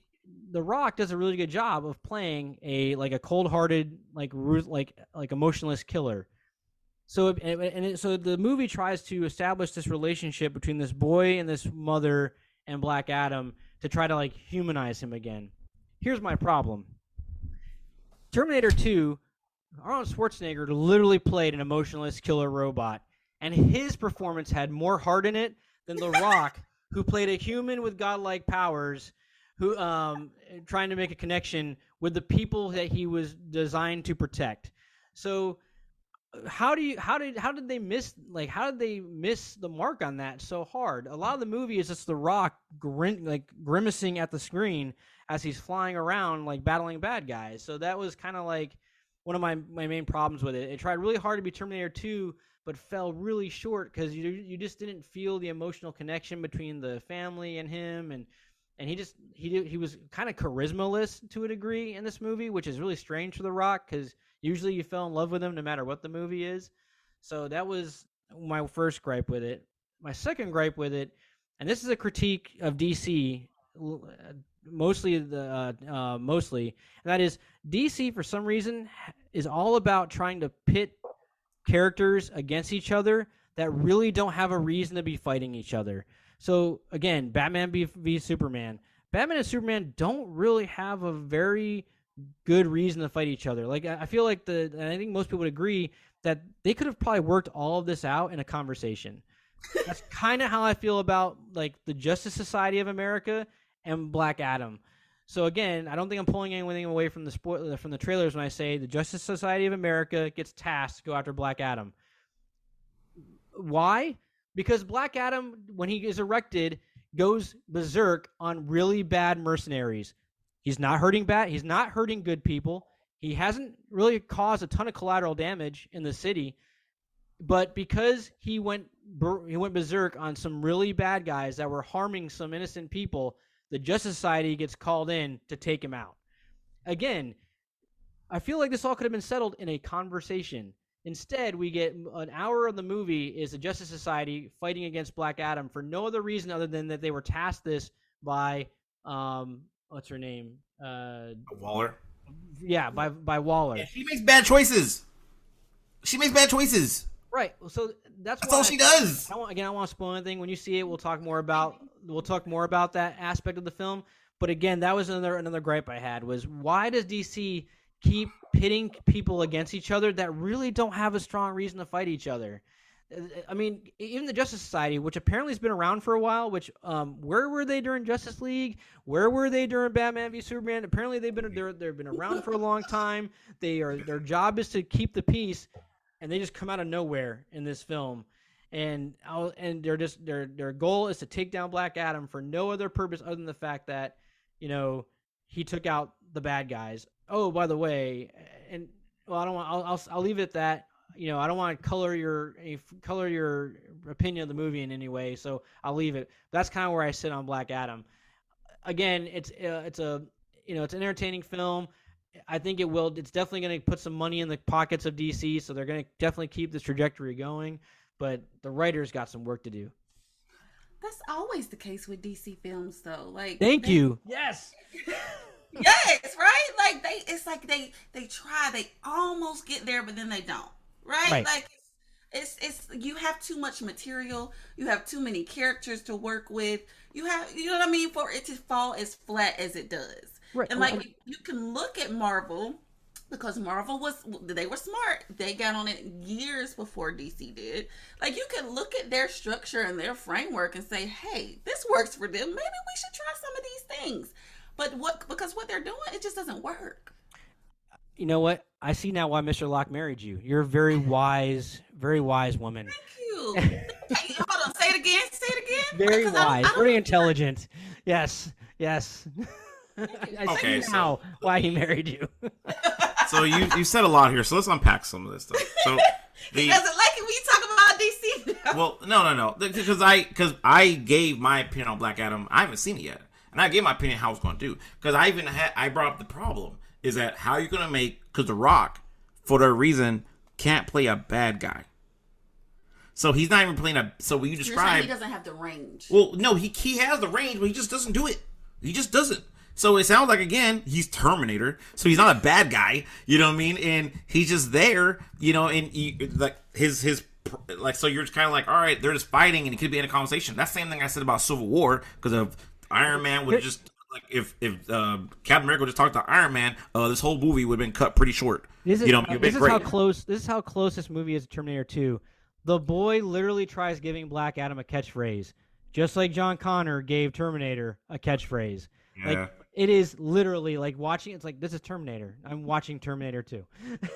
Speaker 1: The Rock does a really good job of playing a like a cold-hearted, like ruth, like like emotionless killer. So and, and it, so the movie tries to establish this relationship between this boy and this mother and Black Adam to try to like humanize him again. Here's my problem. Terminator 2 Arnold Schwarzenegger literally played an emotionless killer robot, and his performance had more heart in it than The Rock, who played a human with godlike powers, who um trying to make a connection with the people that he was designed to protect. So how do you how did how did they miss like how did they miss the mark on that so hard? A lot of the movie is just The Rock grin, like grimacing at the screen as he's flying around like battling bad guys. So that was kind of like one of my, my main problems with it. It tried really hard to be Terminator 2, but fell really short because you you just didn't feel the emotional connection between the family and him, and and he just he he was kind of charismaless to a degree in this movie, which is really strange for The Rock because usually you fell in love with him no matter what the movie is. So that was my first gripe with it. My second gripe with it, and this is a critique of DC, mostly the uh, uh, mostly, and that is DC for some reason is all about trying to pit characters against each other that really don't have a reason to be fighting each other. So again, Batman v, v Superman. Batman and Superman don't really have a very good reason to fight each other. Like I feel like the, and I think most people would agree that they could have probably worked all of this out in a conversation. That's kind of how I feel about like the Justice Society of America and Black Adam. So again, I don't think I'm pulling anything away from the spoil- uh, from the trailers when I say the Justice Society of America gets tasked to go after Black Adam. Why? Because Black Adam, when he is erected, goes berserk on really bad mercenaries. He's not hurting bad. He's not hurting good people. He hasn't really caused a ton of collateral damage in the city, but because he went he went berserk on some really bad guys that were harming some innocent people, the Justice Society gets called in to take him out. Again, I feel like this all could have been settled in a conversation. Instead, we get an hour of the movie is the Justice Society fighting against Black Adam for no other reason other than that they were tasked this by um what's her name? Uh
Speaker 2: Waller.
Speaker 1: yeah, by by Waller.
Speaker 2: Yeah, she makes bad choices. She makes bad choices.
Speaker 1: Right. So that's,
Speaker 2: That's
Speaker 1: why
Speaker 2: all she does.
Speaker 1: I want, again, I want to spoil anything. When you see it, we'll talk more about we'll talk more about that aspect of the film. But again, that was another another gripe I had was why does DC keep pitting people against each other that really don't have a strong reason to fight each other? I mean, even the Justice Society, which apparently has been around for a while, which um, where were they during Justice League? Where were they during Batman v Superman? Apparently, they've been they're, they've been around for a long time. They are their job is to keep the peace, and they just come out of nowhere in this film. And I'll, and they're just their their goal is to take down Black Adam for no other purpose other than the fact that you know he took out the bad guys. Oh, by the way, and well, I don't want. I'll I'll, I'll leave it at that you know, I don't want to color your color your opinion of the movie in any way, so I'll leave it. That's kind of where I sit on Black Adam. Again, it's uh, it's a you know, it's an entertaining film. I think it will. It's definitely going to put some money in the pockets of DC, so they're going to definitely keep this trajectory going. But the writers got some work to do.
Speaker 3: That's always the case with DC films, though. Like,
Speaker 1: thank
Speaker 3: they,
Speaker 1: you. Yes.
Speaker 3: yes, right. Like they, it's like they they try, they almost get there, but then they don't. Right.
Speaker 1: right.
Speaker 3: Like it's it's you have too much material. You have too many characters to work with. You have you know what I mean for it to fall as flat as it does.
Speaker 1: Right.
Speaker 3: And like you can look at Marvel because Marvel was they were smart. They got on it years before DC did. Like you can look at their structure and their framework and say, "Hey, this works for them. Maybe we should try some of these things." But what because what they're doing, it just doesn't work.
Speaker 1: You know what? I see now why Mr. Lock married you. You're a very wise, very wise woman.
Speaker 3: Thank you. hey, hold on, say it again. Say it again.
Speaker 1: Very because wise, very intelligent. Yes, yes. I
Speaker 2: okay,
Speaker 1: see now so, why he married you.
Speaker 2: so you you said a lot here, so let's unpack some of this stuff. So
Speaker 3: the, he doesn't like it when you talk about DC.
Speaker 2: Now. Well, no, no, no, because I because I gave my opinion on Black Adam. I haven't seen it yet, and I gave my opinion how it's going to do. Because I even had I brought up the problem is that how you're going to make because The Rock for the reason can't play a bad guy. So he's not even playing a. So you describe
Speaker 3: he doesn't have the range.
Speaker 2: Well, no, he he has the range, but he just doesn't do it. He just doesn't. So it sounds like again he's Terminator. So he's not a bad guy, you know what I mean? And he's just there, you know. And he, like his his like so you're just kind of like, all right, they're just fighting, and he could be in a conversation. That's the same thing I said about Civil War because of Iron Man would just like if if uh, Captain America would just talked to Iron Man, uh, this whole movie would have been cut pretty short.
Speaker 1: This is,
Speaker 2: you know,
Speaker 1: uh, this is how close. This is how close this movie is to Terminator Two. The boy literally tries giving Black Adam a catchphrase, just like John Connor gave Terminator a catchphrase.
Speaker 2: Yeah.
Speaker 1: Like it is literally like watching. It's like this is Terminator. I'm watching Terminator 2.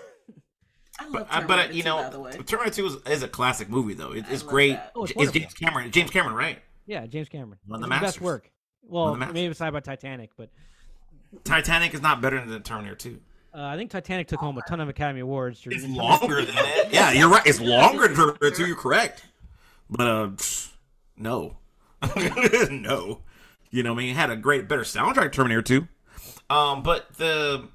Speaker 3: I love
Speaker 2: but, but you know, Terminator 2 is, is, a classic movie though. It, it's great. Oh, it's, it's, James Cameron. James Cameron, right?
Speaker 1: Yeah, James Cameron.
Speaker 2: One of
Speaker 1: the,
Speaker 2: the
Speaker 1: best work. Well, maybe beside by Titanic, but
Speaker 2: Titanic is not better than the Terminator 2.
Speaker 1: Uh, I think Titanic took home a ton of Academy Awards.
Speaker 2: It's longer than it. Yeah, you're right. It's longer than Terminator 2. You're correct. But uh, no, no. You know, I mean, it had a great, better soundtrack. Terminator 2. Um, but the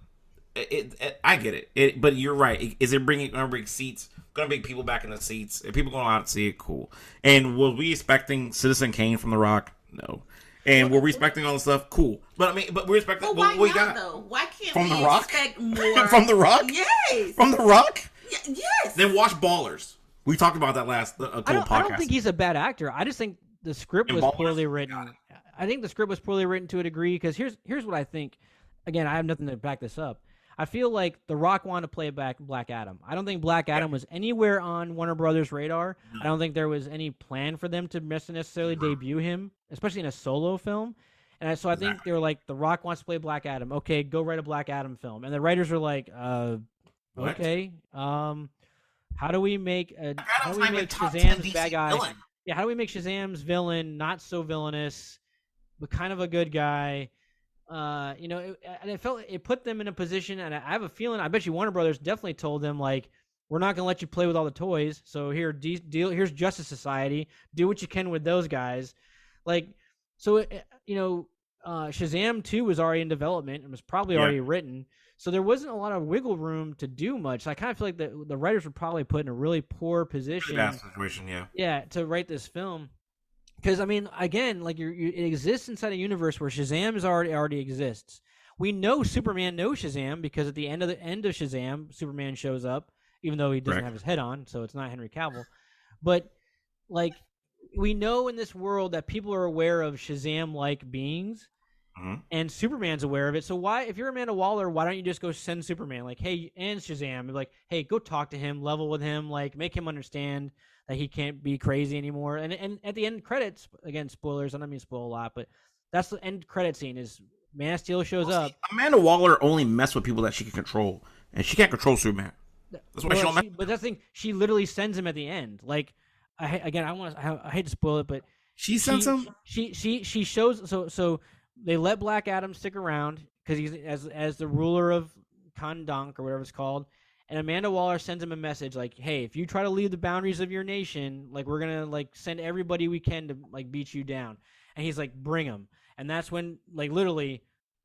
Speaker 2: it, it, I get it. it. But you're right. Is it bringing gonna bring seats? Gonna bring people back in the seats? If people going out to see it, cool. And were we expecting Citizen Kane from The Rock? No. And we're respecting all the stuff, cool. But I mean, but we're respecting.
Speaker 3: But why we got though? Why can't
Speaker 2: from
Speaker 3: the
Speaker 2: Rock?
Speaker 3: more
Speaker 2: from the Rock?
Speaker 3: Yes.
Speaker 2: From the Rock?
Speaker 3: Y- yes.
Speaker 2: Then watch Ballers. We talked about that last uh,
Speaker 1: I don't,
Speaker 2: podcast.
Speaker 1: I don't think he's a bad actor. I just think the script and was Ballers? poorly written. I think the script was poorly written to a degree because here's here's what I think. Again, I have nothing to back this up. I feel like The Rock wanted to play back Black Adam. I don't think Black Adam was anywhere on Warner Brothers' radar. I don't think there was any plan for them to necessarily debut him, especially in a solo film. And so I think they were like, The Rock wants to play Black Adam. Okay, go write a Black Adam film. And the writers were like, uh, okay, um, how do we make a, how do we make Shazam's bad guy? Villain. Yeah, how do we make Shazam's villain not so villainous, but kind of a good guy? Uh, you know, it, and it felt it put them in a position, and I have a feeling. I bet you Warner Brothers definitely told them like, we're not going to let you play with all the toys. So here, de- deal. Here's Justice Society. Do what you can with those guys. Like, so it, you know, uh, Shazam two was already in development and was probably yeah. already written. So there wasn't a lot of wiggle room to do much. So I kind of feel like the the writers were probably put in a really poor position.
Speaker 2: Bad situation, yeah.
Speaker 1: Yeah, to write this film. Because I mean, again, like you it exists inside a universe where Shazam is already already exists. We know Superman knows Shazam because at the end of the end of Shazam, Superman shows up, even though he doesn't right. have his head on, so it's not Henry Cavill. But like we know in this world that people are aware of Shazam like beings. Mm-hmm. And Superman's aware of it. So why, if you're Amanda Waller, why don't you just go send Superman, like, hey, and Shazam, like, hey, go talk to him, level with him, like, make him understand that he can't be crazy anymore. And and at the end credits, again, spoilers. I don't mean spoil a lot, but that's the end credit scene is Man of Steel shows well, see,
Speaker 2: up. Amanda Waller only mess with people that she can control, and she can't control Superman. That's why well, she don't. She,
Speaker 1: but that's the thing. She literally sends him at the end. Like, I again, I want. I, I hate to spoil it, but
Speaker 2: she sends
Speaker 1: she,
Speaker 2: him.
Speaker 1: She she she shows. So so they let Black Adam stick around because he's as as the ruler of Kahndaq or whatever it's called. And Amanda Waller sends him a message like, "Hey, if you try to leave the boundaries of your nation, like we're gonna like send everybody we can to like beat you down." And he's like, "Bring him." And that's when like literally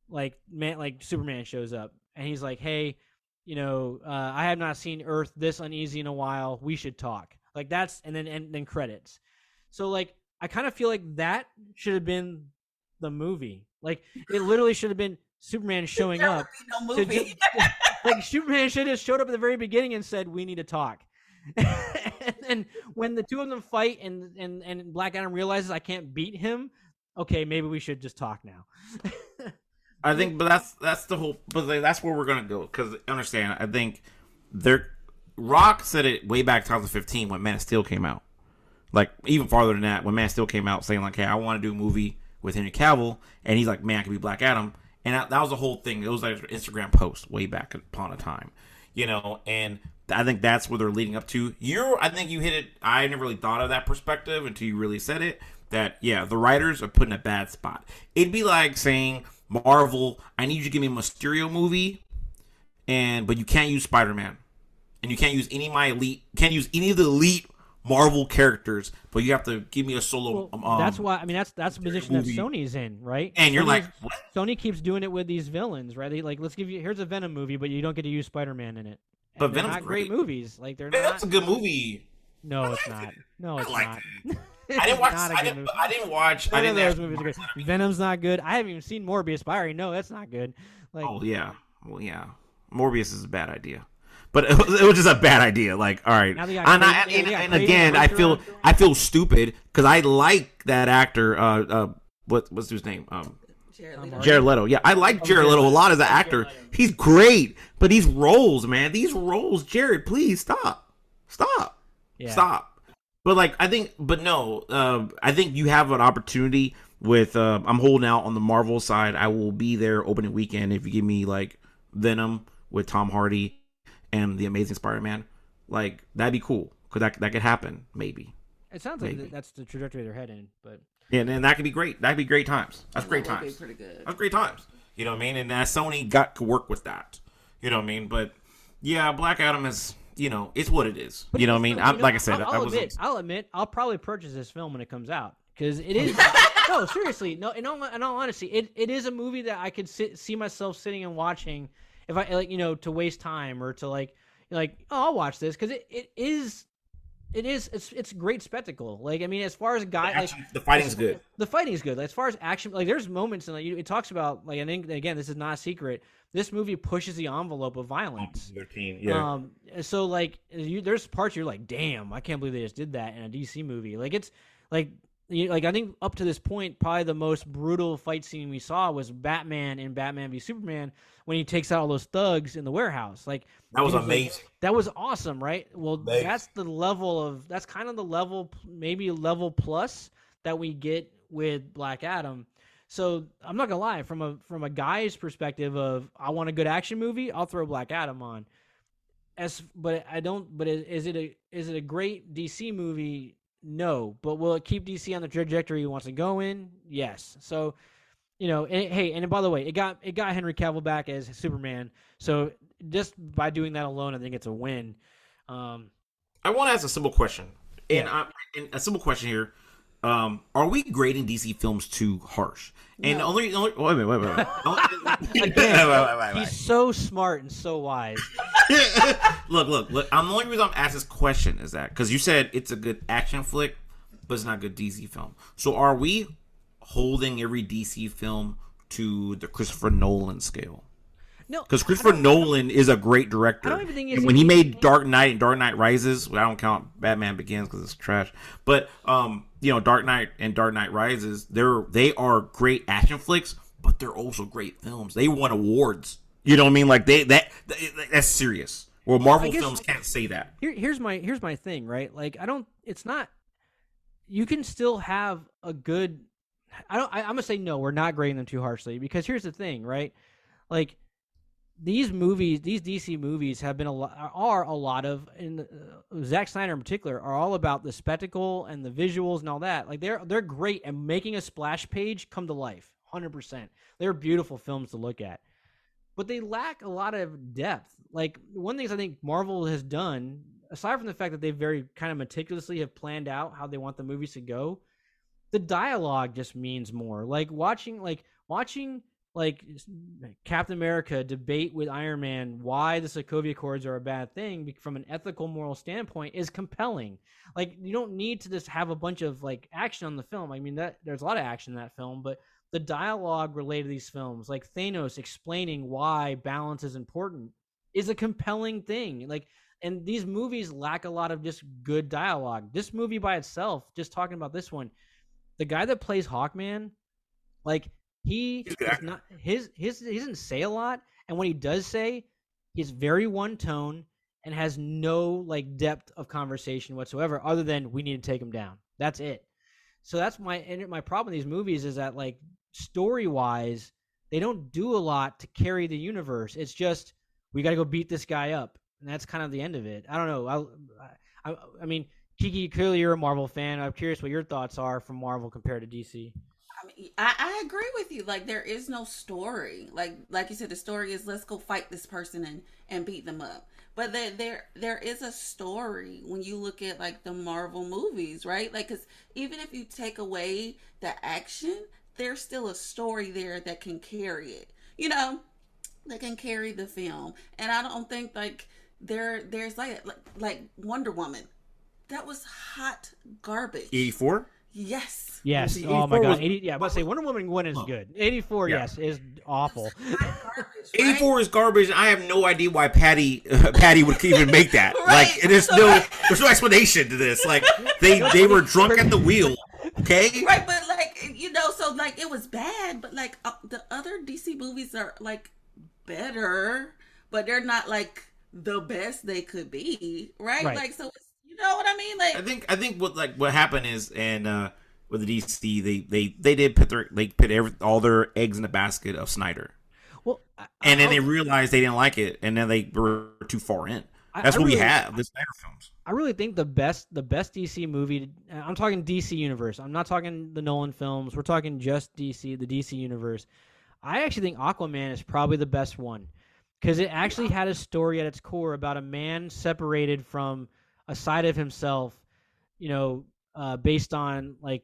Speaker 1: like man, like Superman shows up and he's like, "Hey, you know, uh, I have not seen Earth this uneasy in a while. We should talk." Like that's and then and then credits. So like I kind of feel like that should have been the movie. Like it literally should have been Superman showing up.
Speaker 3: no
Speaker 1: to like Superman should have showed up at the very beginning and said, "We need to talk." and then when the two of them fight and and and Black Adam realizes I can't beat him, okay, maybe we should just talk now.
Speaker 2: I think, but that's that's the whole. But that's where we're gonna go because understand. I think there. Rock said it way back 2015 when Man of Steel came out. Like even farther than that, when Man of Steel came out, saying like, "Hey, I want to do a movie with Henry Cavill," and he's like, "Man, I can be Black Adam," and that, that was the whole thing. It was like an Instagram post way back upon a time, you know. And I think that's where they're leading up to. You're, I think you hit it. I never really thought of that perspective until you really said it. That yeah, the writers are put in a bad spot. It'd be like saying Marvel, I need you to give me a Mysterio movie, and but you can't use Spider Man, and you can't use any of my elite, can't use any of the elite Marvel characters, but you have to give me a solo.
Speaker 1: Well,
Speaker 2: um,
Speaker 1: that's why I mean that's that's the position that. Sony's in, right?
Speaker 2: And you're like, what?
Speaker 1: Sony keeps doing it with these villains, right? They like let's give you here's a Venom movie, but you don't get to use Spider Man in it. And
Speaker 2: But Venom's
Speaker 1: not great.
Speaker 2: great.
Speaker 1: movies. Like they're not.
Speaker 2: that's a good movie.
Speaker 1: No, it's not. No, it's not.
Speaker 2: I didn't watch.
Speaker 1: Not
Speaker 2: I didn't.
Speaker 1: movie.
Speaker 2: I didn't watch. I
Speaker 1: None of
Speaker 2: didn't.
Speaker 1: those
Speaker 2: actually
Speaker 1: movies are good.
Speaker 2: that.
Speaker 1: Venom's not good. I haven't even seen Morbius, but I already know that's not good. Like,
Speaker 2: Oh yeah. Well yeah. Morbius is a bad idea. But it was, it was just a bad idea. Like, all right,
Speaker 1: Now they got
Speaker 2: and, I,
Speaker 1: Craven-
Speaker 2: and, and again, I feel I feel stupid because I like that actor. Uh, uh, what what's his name? Um,
Speaker 3: Jared
Speaker 1: I'm
Speaker 3: Leto.
Speaker 2: Jared Leto. Yeah, I like Jared
Speaker 1: Jared
Speaker 2: Leto a lot as an actor. He's great, but these roles, man, these roles, Jared, please stop, stop,
Speaker 1: yeah.
Speaker 2: stop. But like, I think, but no, uh, I think you have an opportunity with. Uh, I'm holding out on the Marvel side. I will be there opening weekend if you give me like Venom with Tom Hardy and the Amazing Spider-Man. Like that'd be cool because that that could happen maybe.
Speaker 1: It sounds like that's the trajectory they're heading, but yeah,
Speaker 2: And then that could be great. That'd be great times. That's great
Speaker 3: That would be
Speaker 2: times.
Speaker 3: pretty good.
Speaker 2: That's great times. You know what I mean? And uh, Sony got to work with that. You know what I mean? But yeah, Black Adam is, you know, it's what it is. you know what I mean? I'm,
Speaker 1: know,
Speaker 2: like I said,
Speaker 1: I'll,
Speaker 2: I
Speaker 1: I'll
Speaker 2: was
Speaker 1: admit, I'll admit, I'll probably purchase this film when it comes out because it is. no, seriously, no. In all, in all honesty, it, it is a movie that I could sit, see myself sitting and watching if I like, you know, to waste time or to like, like, oh, I'll watch this because it, it is, it is, it's it's great spectacle. Like, I mean, as far as
Speaker 2: the,
Speaker 1: guy, like,
Speaker 2: action, the fighting's good.
Speaker 1: the fighting is good. As far as action, like there's moments in like it talks about like I think again this is not a secret. This movie pushes the envelope of violence.
Speaker 2: 13,
Speaker 1: Um, so like you, there's parts you're like, damn, I can't believe they just did that in a DC movie. Like it's like like I think up to this point, probably the most brutal fight scene we saw was Batman in Batman v Superman when he takes out all those thugs in the warehouse. Like
Speaker 2: that was
Speaker 1: he like-
Speaker 2: amazing.
Speaker 1: that was awesome, right? Well,
Speaker 2: Amazing.
Speaker 1: that's the level of that's kind of the level, maybe level plus that we get with Black Adam. So I'm not gonna lie, from a from a guy's perspective of I want a good action movie, I'll throw Black Adam on. As but I don't. But is, is it a is it a great DC movie? No. But will it keep DC on the trajectory he wants to go in? Yes. So you know, and, hey, and by the way, it got it got Henry Cavill back as Superman. So just by doing that alone, I think it's a win. Um,
Speaker 2: I want to ask a simple question. And,
Speaker 1: Yeah.
Speaker 2: I, and a simple question here. Um, are we grading DC films too harsh? And
Speaker 3: No.
Speaker 2: only, only wait wait minute. Only-
Speaker 1: Again,
Speaker 2: Wait, wait, wait, wait.
Speaker 1: he's so smart and so wise.
Speaker 2: look, look, look. I'm the only reason I'm asking this question is that because you said it's a good action flick, but it's not a good DC film. So are we holding every DC film to the Christopher Nolan scale?
Speaker 1: No,
Speaker 2: Because Christopher Nolan is a great director.
Speaker 1: I don't even think
Speaker 2: And when he made Dark Knight and Dark Knight Rises, well, I don't count Batman Begins because it's trash. But um, you know, Dark Knight and Dark Knight Rises, they're they are great action flicks, but they're also great films. They won awards. You know what I mean? Like they that, that that's serious. Well, Marvel
Speaker 1: guess-
Speaker 2: films can't say that.
Speaker 1: Here, here's my here's my thing, right? Like I don't. It's not. You can still have a good. I don't. I, I'm gonna say no. We're not grading them too harshly because here's the thing, right? Like these movies, these DC movies have been a lot are a lot of, and uh, Zack Snyder in particular are all about the spectacle and the visuals and all that. Like they're they're great at making a splash page come to life, hundred percent. They're beautiful films to look at, but they lack a lot of depth. Like one of the things I think Marvel has done, aside from the fact that they very kind of meticulously have planned out how they want the movies to go, the dialogue just means more. Like watching, like watching like Captain America debate with Iron Man why the Sokovia Accords are a bad thing from an ethical moral standpoint is compelling. Like you don't need to just have a bunch of like action on the film. I mean that there's a lot of action in that film, but the dialogue related to these films, like Thanos explaining why balance is important, is a compelling thing. Like and these movies lack a lot of just good dialogue. This movie by itself, just talking about this one, the guy that plays Hawkman, like he not his his he doesn't say a lot, and when he does say, he's very one tone and has no like depth of conversation whatsoever, other than we need to take him down. That's it. So that's my my problem with these movies is that like story wise, they don't do a lot to carry the universe. It's just we got to go beat this guy up, and that's kind of the end of it. I don't know. I, I, I mean, Kiki, clearly you're a Marvel fan. I'm curious what your thoughts are from Marvel compared to DC.
Speaker 3: I, I agree with you. Like there is no story. Like like you said, the story is let's go fight this person and and beat them up. But there there there is a story when you look at like the Marvel movies, right? Like because even if you take away the action, there's still a story there that can carry it. You know, that can carry the film. And I don't think like there there's like like, like Wonder Woman. That was hot garbage.
Speaker 2: Eighty four.
Speaker 3: Yes.
Speaker 1: Yes. Oh my god.
Speaker 2: was-
Speaker 1: 80, yeah, I must say Wonder Woman one is good. 84,
Speaker 2: Yeah.
Speaker 1: yes, is awful.
Speaker 3: Hot garbage, right?
Speaker 2: 84 is garbage. I have no idea why Patty Patty would even make that.
Speaker 3: Right.
Speaker 2: Like there's no there's no explanation to this. Like they they were drunk at the wheel. Okay.
Speaker 3: Right, but like you know, so like it was bad, but like uh, the other DC movies are like better, but they're not like the best they could be, right?
Speaker 1: Right.
Speaker 3: Like so, it's, you know what I mean? Like
Speaker 2: I think I think what like what happened is and uh with the DC they they they did put their they put every, all their eggs in the basket of Snyder.
Speaker 1: Well, I-
Speaker 2: And then
Speaker 1: I,
Speaker 2: they realized they didn't like it and then they were too far in. That's
Speaker 1: I
Speaker 2: what we
Speaker 1: really-
Speaker 2: have, the Snyder films.
Speaker 1: I really think the best the best DC movie. I'm talking DC universe. I'm not talking the Nolan films. We're talking just DC, the DC universe. I actually think Aquaman is probably the best one because it actually had a story at its core about a man separated from a side of himself, you know, uh, based on like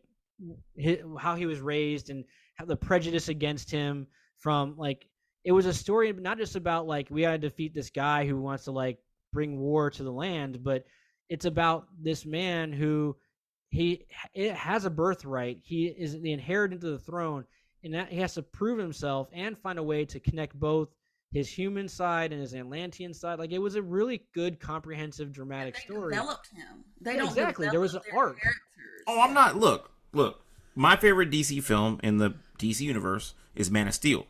Speaker 1: hi how he was raised and the prejudice against him from like it was a story not just about like we got to defeat this guy who wants to like bring war to the land, but it's about this man who he it has a birthright. He is the inheritant to the throne, and that he has to prove himself and find a way to connect both his human side and his Atlantean side. Like it was a really good, comprehensive, dramatic
Speaker 3: they
Speaker 1: story.
Speaker 3: developed him. They
Speaker 1: Yeah,
Speaker 3: don't
Speaker 1: exactly. There was an arc.
Speaker 3: characters.
Speaker 2: Oh, I'm not. Look, look. My favorite DC film in the DC universe is Man of Steel.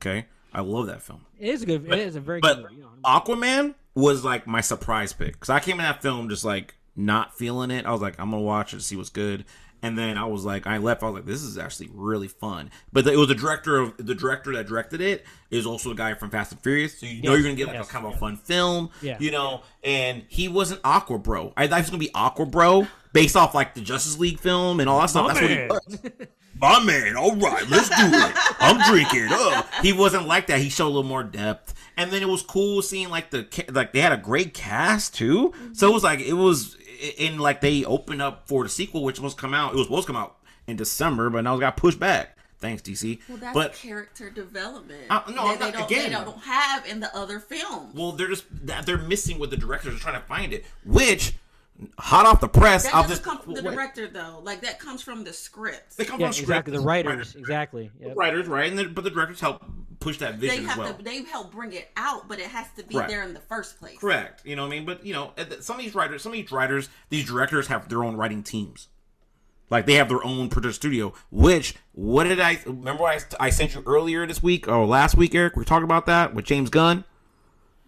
Speaker 2: Okay, I love that film.
Speaker 1: It is a good.
Speaker 2: But-
Speaker 1: it is a very
Speaker 2: but
Speaker 1: good. Movie.
Speaker 2: Aquaman was like my surprise pick because I came in that film just like not feeling it. I was like, I'm gonna watch it, to see what's good. And then I was like, I left. I was like, this is actually really fun. But it was the director of the director that directed it is also a guy from Fast and Furious, so you know
Speaker 1: Yes,
Speaker 2: you're gonna get like
Speaker 1: yes,
Speaker 2: a kind of a fun film.
Speaker 1: Yeah.
Speaker 2: you know. And he wasn't Aqua Bro. I thought he was gonna be Aqua Bro based off like the Justice League film and all that stuff.
Speaker 1: My
Speaker 2: That's what he
Speaker 1: man.
Speaker 2: My man, all right, let's do it. I'm drinking. He wasn't like that. He showed a little more depth, and then it was cool seeing like the like they had a great cast too. So it was like it was in like they opened up for the sequel, which was come out. It was supposed to come out in December, but now it got pushed back. Thanks, DC.
Speaker 3: Well, that's
Speaker 2: but
Speaker 3: character development.
Speaker 2: Uh, no,
Speaker 3: that
Speaker 2: I'm
Speaker 3: they
Speaker 2: not-
Speaker 3: don't,
Speaker 2: again-
Speaker 3: they don't have in the other films.
Speaker 2: well, they're just that they're missing what the directors are trying to find it. Which hot off the press,
Speaker 3: that
Speaker 2: I'll
Speaker 3: doesn't
Speaker 2: just
Speaker 3: come from the
Speaker 2: wait.
Speaker 3: director though. Like that comes from the scripts.
Speaker 2: They come
Speaker 1: Yeah,
Speaker 2: from
Speaker 1: exactly. The
Speaker 2: script-
Speaker 1: writers, exactly. Yep.
Speaker 2: writers, right? And then, but the directors help push that
Speaker 3: They
Speaker 2: vision as
Speaker 3: have
Speaker 2: well.
Speaker 3: to. They help bring it out, but it has to be
Speaker 2: Correct.
Speaker 3: there in the first place.
Speaker 2: Correct. You know what I mean? But you know, some of these writers, some of these writers, these directors have their own writing teams. Like they have their own producer studio. Which what did I remember? I, I sent you earlier this week or last week, Eric. We are talking about that with James Gunn.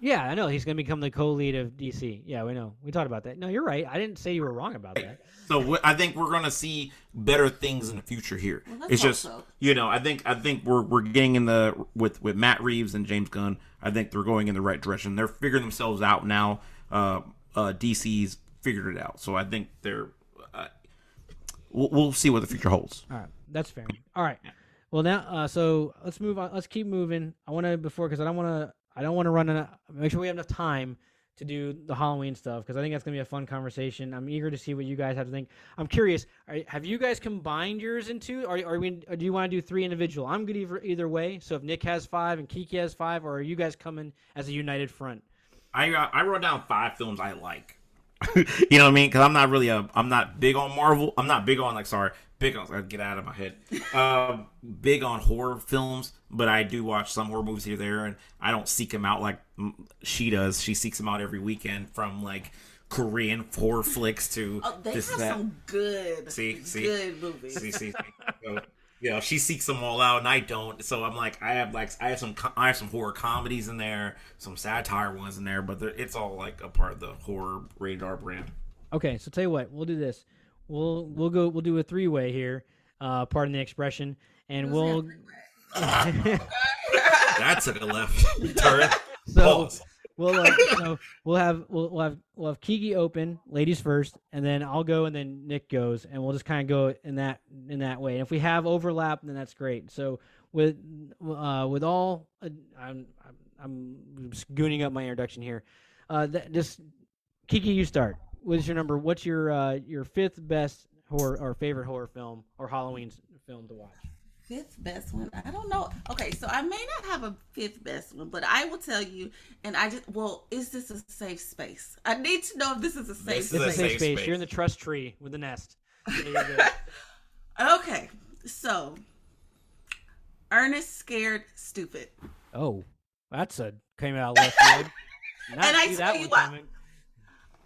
Speaker 1: Yeah, I know he's going to become the co-lead of DC. Yeah, we know. We talked about that. No, you're right. I didn't say you were wrong about that.
Speaker 2: So wh- I think we're gonna see better things in the future here.
Speaker 3: Well,
Speaker 2: it's just
Speaker 3: so.
Speaker 2: you know I think I think we're we're getting in the with with Matt Reeves and James Gunn. I think they're going in the right direction. They're figuring themselves out now. Uh, uh, DC's figured it out, so I think they're. Uh, we'll, we'll see what the future holds.
Speaker 1: All right, that's fair. All right. Well, now, uh, so let's move on. Let's keep moving. I want to before because I don't want to. I don't want to run. Out, make sure we have enough time to do the Halloween stuff because I think that's gonna be a fun conversation. I'm eager to see what you guys have to think. I'm curious. Are, have you guys combined yours into? Are, are we? Do you want to do three individual? I'm good either either way. So if Nick has five and Kiki has five, or are you guys coming as a united front?
Speaker 2: I uh, I wrote down five films I like. you know what I mean? Because I'm not really a I'm not big on Marvel. I'm not big on like sorry big on get out of my head. Um, big on horror films, but I do watch some horror movies here and there, and I don't seek them out like she does. She seeks them out every weekend from like Korean horror flicks to
Speaker 3: oh, they this, have that. some good see see good movies. See see. see.
Speaker 2: So, you know, she seeks them all out, and I don't. So I'm like, I have like, I have some, I have some horror comedies in there, some satire ones in there, but it's all like a part of the horror radar brand.
Speaker 1: Okay, so tell you what, we'll do this. We'll we'll go. We'll do a three way here. Uh, pardon the expression, and we'll.
Speaker 2: That's took a left turn.
Speaker 1: So we'll uh, you know, we'll have we'll, we'll have we'll have Kiki open, ladies first, and then I'll go, and then Nick goes, and we'll just kind of go in that in that way. And if we have overlap, then that's great. So with uh, with all, uh, I'm I'm gooning up my introduction here. Uh, that, just Kiki, you start. What's your number? What's your uh, your fifth best horror or favorite horror film or Halloween film to watch?
Speaker 3: Fifth best one? I don't know. Okay, so I may not have a fifth best one, but I will tell you. And I just well, is this a safe space? I need to know if this is a safe. This
Speaker 1: space.
Speaker 3: It's a
Speaker 1: safe space. space. You're in the trust tree with the nest.
Speaker 3: okay, so Ernest scared stupid.
Speaker 1: Oh, that's a came out left field.
Speaker 3: and I tell you what, coming.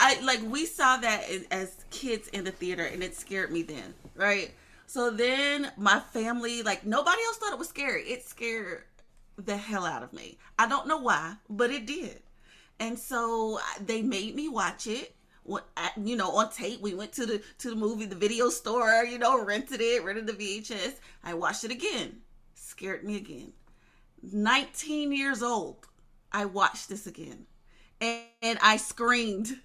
Speaker 3: I like we saw that as kids in the theater, and it scared me then, right? So then my family, like nobody else thought it was scary. It scared the hell out of me. I don't know why, but it did. And so they made me watch it. You know on tape? We went to the to the movie, the video store. You know, rented it, rented the VHS. I watched it again. Scared me again. 19 years old, I watched this again, and, and I screamed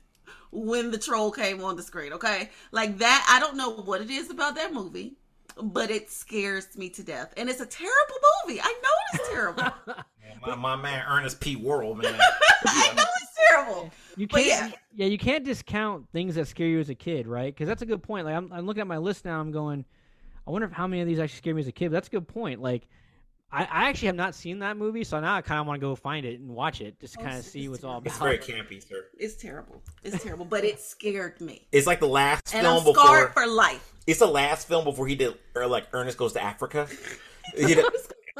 Speaker 3: when the troll came on the screen. Okay, like that. I don't know what it is about that movie, but it scares me to death, and it's a terrible movie. I know it's terrible.
Speaker 2: my, my, man Ernest P. Worrell, man.
Speaker 3: I know it's terrible.
Speaker 1: You can't, yeah. yeah, you can't discount things that scare you as a kid, right? Because that's a good point. Like I'm, I'm looking at my list now. I'm going, I wonder if how many of these actually scared me as a kid. But that's a good point. Like I, I actually have not seen that movie, so now I kind of want to go find it and watch it, just to oh, kind of see what's all about.
Speaker 2: It's very campy, sir.
Speaker 3: It's terrible. It's terrible, but it scared me.
Speaker 2: It's like the last
Speaker 3: and
Speaker 2: film
Speaker 3: I'm scarred
Speaker 2: before
Speaker 3: for life.
Speaker 2: It's the last film before he did, or like Ernest goes to Africa. He did,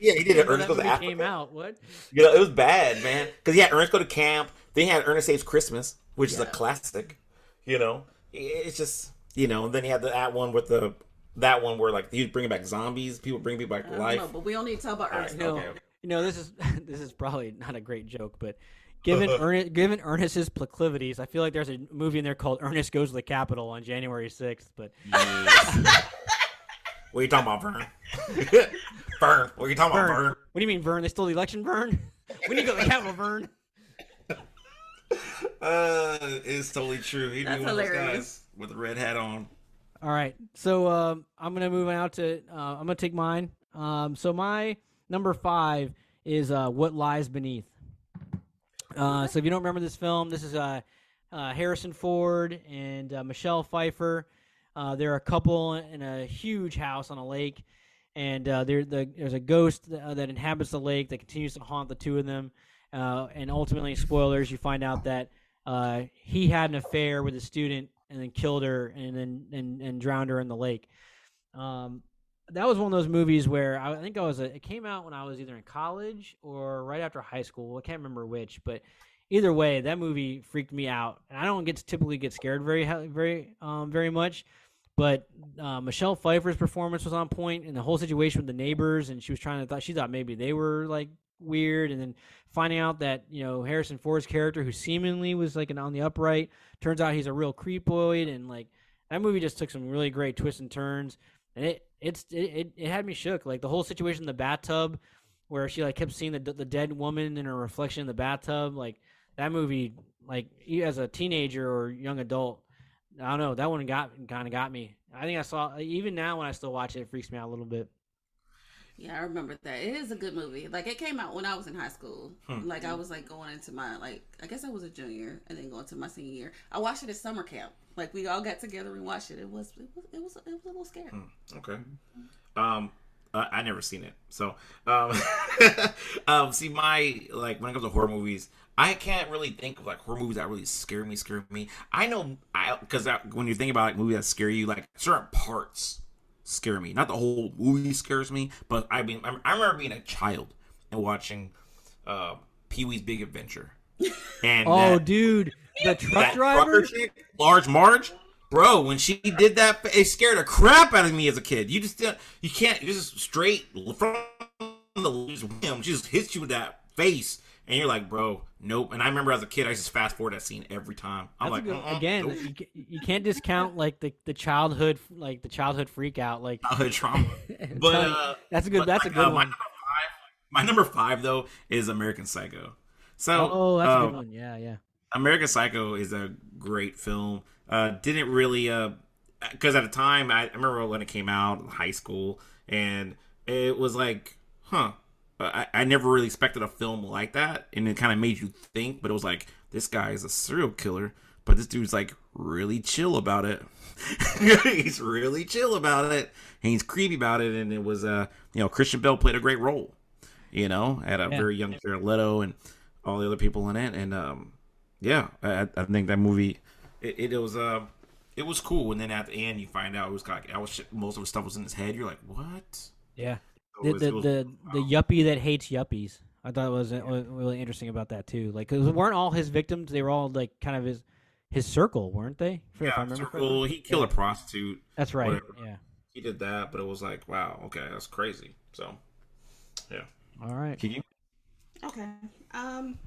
Speaker 2: yeah, he did it. Ernest goes to Africa.
Speaker 1: Came out what?
Speaker 2: You know, it was bad, man. Because he had Ernest go to camp. Then he had Ernest Saves Christmas, which yeah. is a classic. You know, it's just you know. And Then he had the, that one with the that one where like he's bringing back zombies, people bring people back to life.
Speaker 3: Know, but we don't need to talk about Ernest.
Speaker 1: Right, okay, okay. You know, this is this is probably not a great joke, but given Ernest, given Ernest's proclivities, I feel like there's a movie in there called Ernest Goes to the Capitol on January sixth. But
Speaker 2: yes. what are you talking about, Vern? Vern, what are you talking Vern. about, Vern?
Speaker 1: What do you mean, Vern? They stole the election, Vern? We need to go to the Capitol, Vern.
Speaker 2: Uh, it's totally true. He'd That's be one hilarious. of those guys with a red hat on.
Speaker 1: All right, so um, I'm gonna move out to. Uh, I'm gonna take mine. Um, so my number five is uh, "What Lies Beneath." Uh, so if you don't remember this film, this is uh, uh Harrison Ford and uh, Michelle Pfeiffer. Uh, they're a couple in a huge house on a lake, and the, there's a ghost that, that, inhabits the lake that continues to haunt the two of them. and ultimately, spoilers, you find out that he had an affair with a student and then killed her and then and, and drowned her in the lake. Um, that was one of those movies where I think I was. A, it came out when I was either in college or right after high school. I can't remember which, but either way, that movie freaked me out. And I don't get typically get scared very very um, very much. But uh, Michelle Pfeiffer's performance was on point, and the whole situation with the neighbors, and she was trying to thought she thought maybe they were like weird, and then finding out that you know Harrison Ford's character, who seemingly was like an on the upright, turns out he's a real creepoid, and like that movie just took some really great twists and turns, and it it's it, it, had me shook. Like the whole situation in the bathtub, where she like kept seeing the the dead woman in her reflection in the bathtub, like that movie, like as a teenager or young adult, I don't know, that one got kind of got me. I think I saw even now when I still watch it, it freaks me out a little bit.
Speaker 3: Yeah, I remember that. It is a good movie. Like it came out when I was in high school.
Speaker 2: Hmm.
Speaker 3: Like I was like going into my like I guess I was a junior and then going to my senior year. I watched it at summer camp. Like we all got together and watched it. It was it was it was, it was a little scary.
Speaker 2: Okay. Um, uh, I never seen it, so um, um, see my like when it comes to horror movies, I can't really think of like horror movies that really scare me. Scare me. I know I because when you think about like movies that scare you, like certain parts scare me. Not the whole movie scares me, but I mean I, I remember being a child and watching uh, Pee Wee's Big Adventure. And
Speaker 1: Oh,
Speaker 2: that-
Speaker 1: dude, the truck driver.
Speaker 2: chick, Large Marge, bro. When she did that, it scared the crap out of me as a kid. You just you can't you just straight from the just wham, she just hits you with that face, and you're like, bro, nope. And I remember as a kid, I just fast forward that scene every time. I'm
Speaker 1: That's
Speaker 2: like,
Speaker 1: good,
Speaker 2: uh-uh,
Speaker 1: again,
Speaker 2: nope.
Speaker 1: you, you can't discount like the, the childhood like the childhood freak out like
Speaker 2: childhood trauma. But uh,
Speaker 1: that's a good
Speaker 2: but,
Speaker 1: that's a good
Speaker 2: uh, My
Speaker 1: one.
Speaker 2: number five, my number five though is American Psycho. So
Speaker 1: Oh, that's a
Speaker 2: um,
Speaker 1: good one. Yeah, yeah.
Speaker 2: American Psycho is a great film. Uh, didn't really, because at the time, I, I remember when it came out in high school, and it was like, huh. I, I never really expected a film like that, and it kind of made you think. But it was like, this guy is a serial killer, but this dude's like really chill about it. he's really chill about it, and he's creepy about it. And it was, uh, you know, Christian Bale played a great role. You know, at a
Speaker 1: Yeah.
Speaker 2: very young Jared Leto and all the other people in it, and um, yeah, I, I think that movie it, it was uh it was cool. And then at the end, you find out it was like I was most of the stuff was in his head. You're like, what?
Speaker 1: Yeah.
Speaker 2: So
Speaker 1: The
Speaker 2: was-
Speaker 1: the,
Speaker 2: was-
Speaker 1: the, the yuppie that hates yuppies. I thought it was, uh, was really interesting about that too. Like, 'cause weren't all his victims? They were all like kind of his his circle, weren't they? If I
Speaker 2: yeah,
Speaker 1: remember
Speaker 2: so
Speaker 1: correctly.
Speaker 2: He killed a prostitute.
Speaker 1: That's right.
Speaker 2: whatever.
Speaker 1: Yeah.
Speaker 2: He did that, but it was like, wow, okay, that's crazy. So, yeah.
Speaker 1: All right.
Speaker 2: Kiki?
Speaker 3: Okay. Um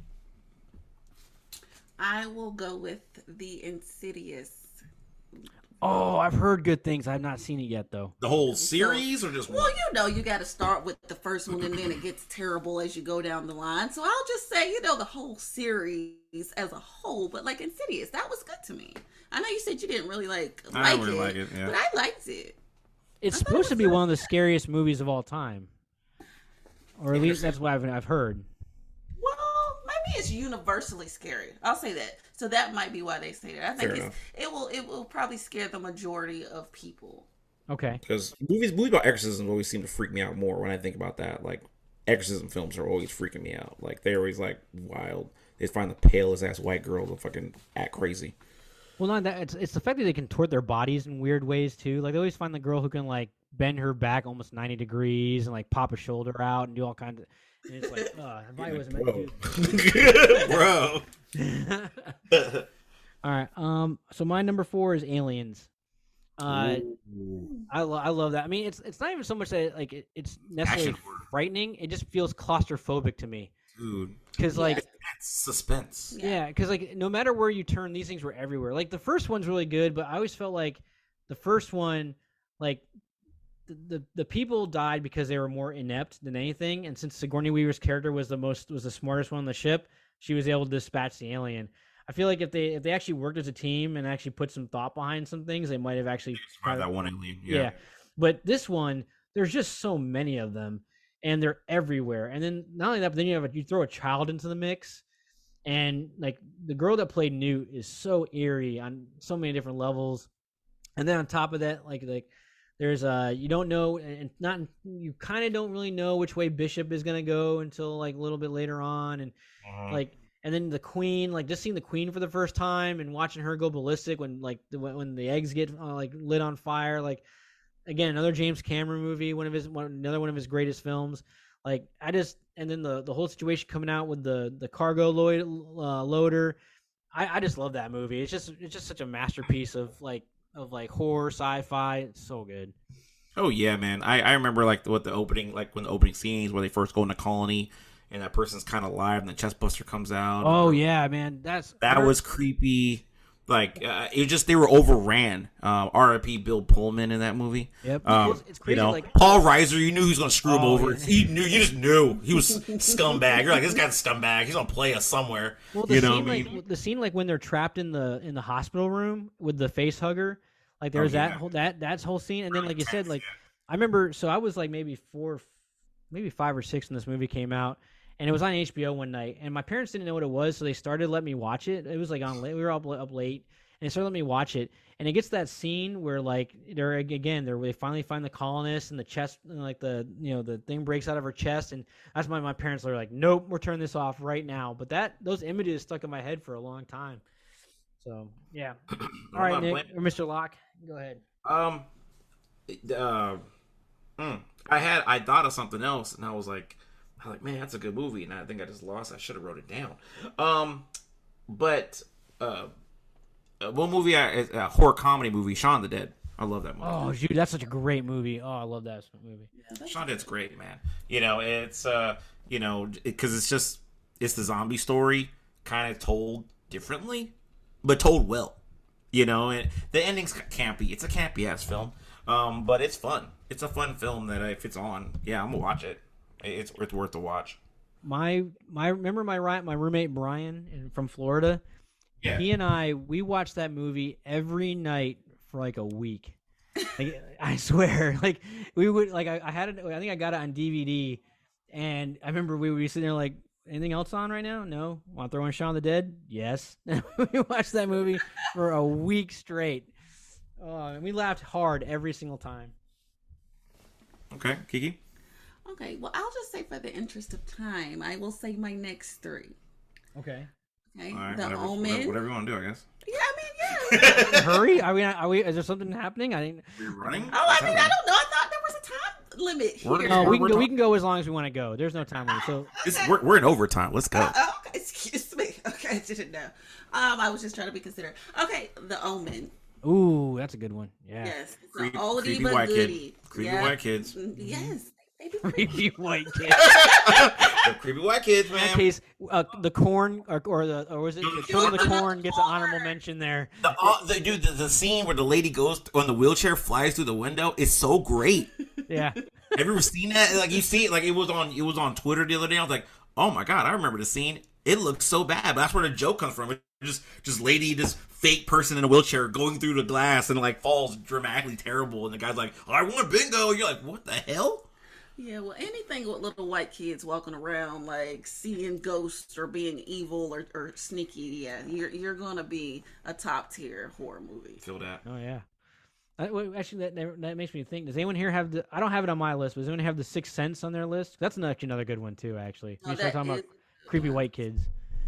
Speaker 3: I will go with the Insidious.
Speaker 1: Oh, I've heard good things. I've not seen it yet though.
Speaker 2: The whole series or just
Speaker 3: Well,
Speaker 2: one?
Speaker 3: you know, you got to start with the first one, and then it gets terrible as you go down the line. So I'll just say, you know, the whole series as a whole, but like Insidious, that was good to me. I know you said you didn't really like
Speaker 2: I
Speaker 3: like,
Speaker 2: don't really
Speaker 3: it,
Speaker 2: like it, yeah.
Speaker 3: but I liked it.
Speaker 1: It's
Speaker 3: I thought it
Speaker 1: supposed to be
Speaker 3: good.
Speaker 1: one of the scariest movies of all time, or at least that's what I've I've heard.
Speaker 3: Well, maybe it's universally scary. I'll say that. So that might be why they say that. I think it's, it will it will probably scare the majority of people.
Speaker 1: Okay.
Speaker 2: Because movies, movies about exorcism always seem to freak me out more when I think about that. Like, exorcism films are always freaking me out. Like, they're always like wild. They find the palest ass white girl to fucking act crazy.
Speaker 1: Well, not that it's it's the fact that they contort their bodies in weird ways too. Like they always find the girl who can like bend her back almost ninety degrees and like pop a shoulder out and do all kinds of. And it's like, uh, her body wasn't meant to
Speaker 2: Bro.
Speaker 1: all right. Um. So my number four is Aliens. Uh, I lo- I love that. I mean, it's it's not even so much that like it, it's necessarily
Speaker 2: Action
Speaker 1: frightening. It just feels claustrophobic to me
Speaker 2: Dude.
Speaker 1: because like
Speaker 2: That's suspense.
Speaker 1: Yeah, because like no matter where you turn, these things were everywhere. Like the first one's really good, but I always felt like the first one, like the the, the people died because they were more inept than anything. And since Sigourney Weaver's character was the most was the smartest one on the ship, she was able to dispatch the alien. I feel like if they if they actually worked as a team and actually put some thought behind some things, they might have actually
Speaker 2: that one alien.
Speaker 1: yeah.
Speaker 2: Yeah.
Speaker 1: But this one, there's just so many of them, and they're everywhere. And then not only that, but then you have a, you throw a child into the mix, and like the girl that played Newt is so eerie on so many different levels. And then on top of that, like like there's uh you don't know and not you kind of don't really know which way Bishop is gonna go until like a little bit later on, and
Speaker 2: Mhm.
Speaker 1: like and then the queen like just seeing the queen for the first time and watching her go ballistic when like the, when when the eggs get uh, like lit on fire like again another james cameron movie one of his one, another one of his greatest films like i just and then the the whole situation coming out with the the cargo load, uh, loader i i just love that movie it's just it's just such a masterpiece of like of like horror sci-fi it's so good
Speaker 2: Oh yeah, man. I, I remember like what the opening like when the opening scenes where they first go in the colony and that person's kind of alive and the chest buster comes out.
Speaker 1: oh yeah man that's
Speaker 2: that was creepy. Like uh, it just they were overran. Uh, R.I.P. Bill Pullman in that movie.
Speaker 1: Yep.
Speaker 2: Um,
Speaker 1: It's- it's crazy,
Speaker 2: You know,
Speaker 1: like-
Speaker 2: Paul Reiser, you knew he was gonna screw him
Speaker 1: Oh,
Speaker 2: over.
Speaker 1: yeah.
Speaker 2: He knew. You just knew he was scumbag. You're like this guy's a scumbag. He's gonna play us somewhere.
Speaker 1: Well, the
Speaker 2: you know
Speaker 1: scene
Speaker 2: what I
Speaker 1: like
Speaker 2: mean?
Speaker 1: the scene like when they're trapped in the in the hospital room with the face hugger, like oh, there's
Speaker 2: Oh, yeah.
Speaker 1: that whole that that's whole scene, and then like you said, like. I remember, so I was like maybe four, maybe five or six when this movie came out, and it was on HBO one night, and my parents didn't know what it was, so they started letting me watch it. It was like on late. We were all up late, and they started letting me watch it. And it gets to that scene where like they're again they're they finally find the colonists and the chest and like the you know the thing breaks out of her chest and that's why my parents are like nope we're turning this off right now but that those images stuck in my head for a long time so yeah all right Nick
Speaker 2: blaming-
Speaker 1: or Mr. Lock go ahead
Speaker 2: Um, uh, mm, I had I thought of something else, and I was like, I was like, man, that's a good movie, and I think I just lost. I should have wrote it down. Um, but uh, uh, one movie, I, is a horror comedy movie, Shaun the Dead. I love that movie.
Speaker 1: oh dude that's such a great movie oh I love that movie
Speaker 2: Shaun Dead's great, man. You know, it's uh, you know, because it's just it's the zombie story, kind of told differently, but told well. You know, and the ending's campy. It's a campy ass film, um, but it's fun. It's a fun film that if it's on, yeah, I'm gonna watch it. It's it's worth the watch.
Speaker 1: my my remember my my roommate Brian in, from Florida
Speaker 2: Yeah,
Speaker 1: he and I we watched that movie every night for like a week. Like, I swear, like we would like I, I had it. I think I got it on DVD, and I remember we would be sitting there like, anything else on right now? No. Want to throw in Shaun of the Dead? Yes. we watched that movie for a week straight. Oh, and we laughed hard every single time.
Speaker 2: okay, Kiki.
Speaker 3: Okay, well, I'll just say for the interest of time, I will say my next three.
Speaker 1: Okay.
Speaker 3: Okay,
Speaker 2: All right,
Speaker 3: The
Speaker 2: whatever,
Speaker 3: Omen.
Speaker 2: whatever, whatever you want to do, I guess.
Speaker 3: Yeah, I mean, yeah.
Speaker 1: Hurry! Are we? Are we? Is there something happening? I didn't.
Speaker 2: We're running.
Speaker 3: oh, I mean, I don't know. I thought there was a time limit
Speaker 2: We're-
Speaker 3: here.
Speaker 1: No, we
Speaker 2: we're
Speaker 1: can go. We can go as long as we want to go. There's no time limit. So
Speaker 2: This, we're, we're in overtime. Let's go.
Speaker 3: Oh, okay, excuse me. Okay, I didn't know. Um, I was just trying to be considerate. Okay, The Omen.
Speaker 1: Ooh, that's a good one. Yeah.
Speaker 3: Yes, it's
Speaker 2: Creepy-
Speaker 3: an oldie
Speaker 2: creepy
Speaker 3: but
Speaker 2: white kid.
Speaker 3: goodie.
Speaker 2: Creepy
Speaker 3: Yeah.
Speaker 2: white kids.
Speaker 3: Mm, Yes, they be creepy.
Speaker 1: Creepy white kids.
Speaker 2: The creepy white kids, man.
Speaker 1: In that case, uh, the corn or, or the or was it the Children of the Corn gets an honorable mention there.
Speaker 2: The, uh, the dude, the, the scene where the lady goes on the wheelchair, flies through the window, is so great.
Speaker 1: Yeah.
Speaker 2: Have you ever seen that? Like you see it, like it was on it was on Twitter the other day. I was like, oh my god, I remember the scene. It looked so bad, but that's where the joke comes from. It's just just lady, this fake person in a wheelchair going through the glass and like falls dramatically terrible, and the guy's like, I want bingo. You're like, what the hell?
Speaker 3: Yeah, well, anything with little white kids walking around like seeing ghosts or being evil or, or sneaky, yeah, you're you're gonna be a top tier horror movie.
Speaker 2: Feel that?
Speaker 1: Oh yeah. Uh, wait, actually, that, that that makes me think. Does anyone here have the? I don't have it on my list. But does anyone have the Sixth Sense on their list? That's actually another good one too. Actually,
Speaker 3: No,
Speaker 1: we start talking
Speaker 3: is-
Speaker 1: about creepy white kids.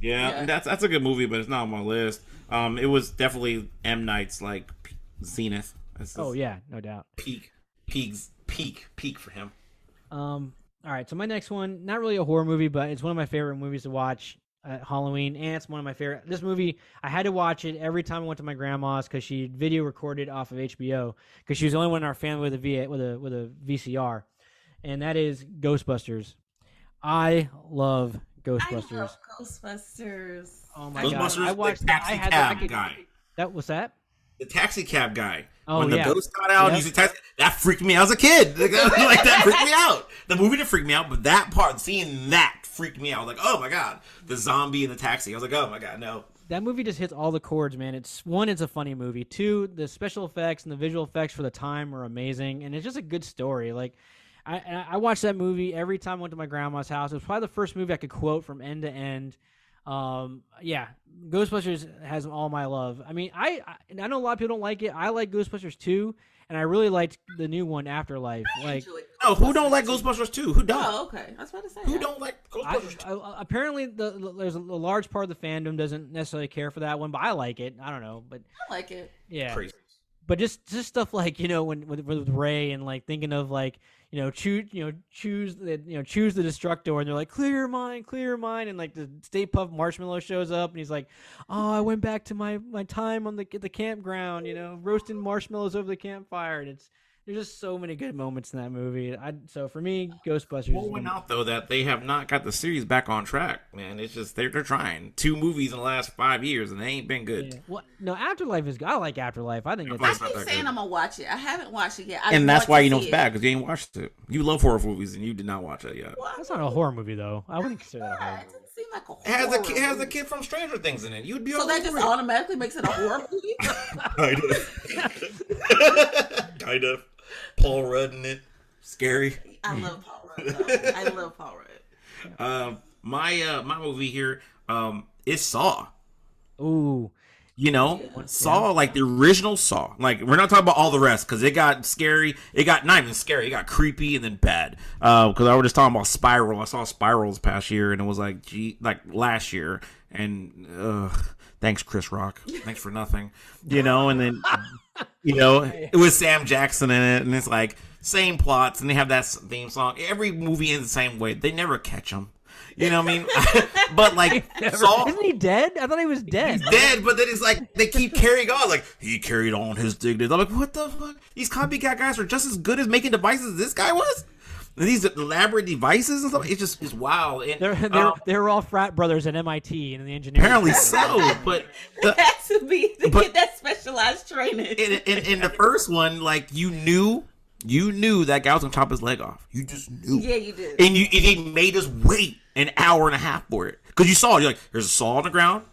Speaker 2: Yeah,
Speaker 3: Yeah.
Speaker 2: that's that's a good movie, but it's not on my list. Um, it was definitely M Night's like zenith.
Speaker 1: Oh yeah, no doubt.
Speaker 2: peak, peak, peak, peak for him.
Speaker 1: Um, all right, so my next one, not really a horror movie, but it's one of my favorite movies to watch at Halloween, and it's one of my favorite. This movie, I had to watch it every time I went to my grandma's because she video recorded off of HBO because she was the only one in our family with a V with a with a VCR, and that is Ghostbusters. I love
Speaker 3: I
Speaker 1: Ghostbusters.
Speaker 3: love Ghostbusters.
Speaker 1: Oh my
Speaker 2: Ghostbusters,
Speaker 1: god! I watched.
Speaker 2: the
Speaker 1: I had
Speaker 2: cab
Speaker 1: I could-
Speaker 2: guy,
Speaker 1: That was that.
Speaker 2: The taxi cab guy.
Speaker 1: Oh,
Speaker 2: when the
Speaker 1: yeah.
Speaker 2: ghost got out,
Speaker 1: Yep.
Speaker 2: to taxi, that freaked me out as a kid. like that freaked me out. The movie didn't freak me out, but that part, seeing that, freaked me out. I was like, oh my god, the zombie in the taxi. I was like, oh my god, no.
Speaker 1: that movie just hits all the chords, man. It's one, it's a funny movie. Two, the special effects and the visual effects for the time are amazing, and it's just a good story. Like, I I watched that movie every time I went to my grandma's house. It was probably the first movie I could quote from end to end. Um, yeah, Ghostbusters has all my love. I mean, I I, and I know a lot of people don't like it. I like Ghostbusters too, and I really liked the new one, Afterlife. Like,
Speaker 3: Enjoy
Speaker 2: Oh, who don't like Ghostbusters 2? Who don't?
Speaker 3: Oh, okay. I was about to say.
Speaker 2: Who
Speaker 3: that.
Speaker 2: don't like Ghostbusters 2?
Speaker 1: I, apparently, the, the- there's a, a large part of the fandom doesn't necessarily care for that one, but I like it. I don't know, but
Speaker 3: I like it.
Speaker 1: yeah.
Speaker 2: Crazy.
Speaker 1: but just just stuff like you know when with, with Ray and like thinking of like you know choose you know choose the you know choose the destructor. And they're like clear your mind clear your mind. And like the Stay Puft Marshmallow shows up and he's like oh I went back to my my time on the the campground you know roasting marshmallows over the campfire. And it's there's just so many good moments in that movie I so for me Ghostbusters
Speaker 2: Well,
Speaker 1: is
Speaker 2: went
Speaker 1: one-
Speaker 2: out though that they have not got the series back on track, man. It's just they're they're trying two movies in the last five years and they ain't been good.
Speaker 1: yeah. what no Afterlife is good I like Afterlife I think it's
Speaker 3: I
Speaker 2: It's not
Speaker 3: keep saying
Speaker 2: good.
Speaker 3: I'm gonna watch it. I haven't watched it yet. I
Speaker 2: And that's why you know it's
Speaker 3: it.
Speaker 2: bad because you ain't watched it. You love horror movies and you did not watch it yet.
Speaker 3: Well,
Speaker 1: that's not a horror movie though I wouldn't consider that a horror
Speaker 3: It
Speaker 1: movie.
Speaker 3: doesn't seem like a horror
Speaker 2: It has a it has a kid from Stranger Things in it. You'd be
Speaker 3: So that just
Speaker 2: it.
Speaker 3: automatically makes it a horror movie.
Speaker 2: kind of, kind of. Paul Rudd in it, scary.
Speaker 3: I love Paul Rudd. Rudd. I love Paul Rudd.
Speaker 2: Um, my uh, my movie here um, is Saw.
Speaker 1: Ooh,
Speaker 2: You know, Saw like the original Saw. Like we're not talking about all the rest because it got scary. It got not even scary. It got creepy and then bad. Because I was just talking about Spiral. I saw Spirals past year and it was like, gee, like last year. And uh, thanks, Chris Rock. Thanks for nothing. You know, and then you know it was Sam Jackson in it, and it's like same plots, and they have that theme song. Every movie ends the same way. They never catch them. You know what I mean? but like Saw,
Speaker 1: isn't he dead? I thought he was dead.
Speaker 2: he's dead, but then it's like they keep carrying on. Like he carried on his dignity. I'm like, what the fuck? These copycat guys are just as good as making devices as this guy was. And these elaborate devices and stuff. It's just it's wild. And,
Speaker 1: They're they're,
Speaker 2: uh,
Speaker 1: they're all frat brothers at MIT and the engineering.
Speaker 2: apparently so, but the,
Speaker 3: It has to be to
Speaker 2: But-
Speaker 3: get that specialized training.
Speaker 2: in, in, in the first one, like you knew, you knew that guy was gonna chop his leg off. You just knew.
Speaker 3: yeah, you did.
Speaker 2: and you and he made us wait an hour and a half for it because you saw it. You're like, there's a saw on the ground,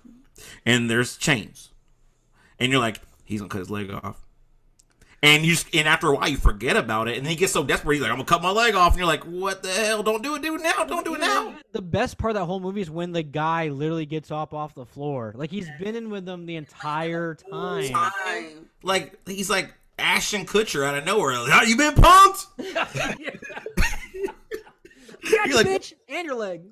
Speaker 2: and there's chains, and you're like, he's gonna cut his leg off. And you just, and after a while you forget about it, and then he gets so desperate he's like, I'm gonna cut my leg off, and you're like, what the hell? Don't do it, do it now, don't do it now.
Speaker 1: The best part of that whole movie is when the guy literally gets up off the floor. Like he's been in with them the entire time.
Speaker 3: Time.
Speaker 2: Like he's like Ashton Kutcher out of nowhere. Like, "How you been Punk'd?
Speaker 1: Got you,
Speaker 2: like-
Speaker 1: bitch, and your leg.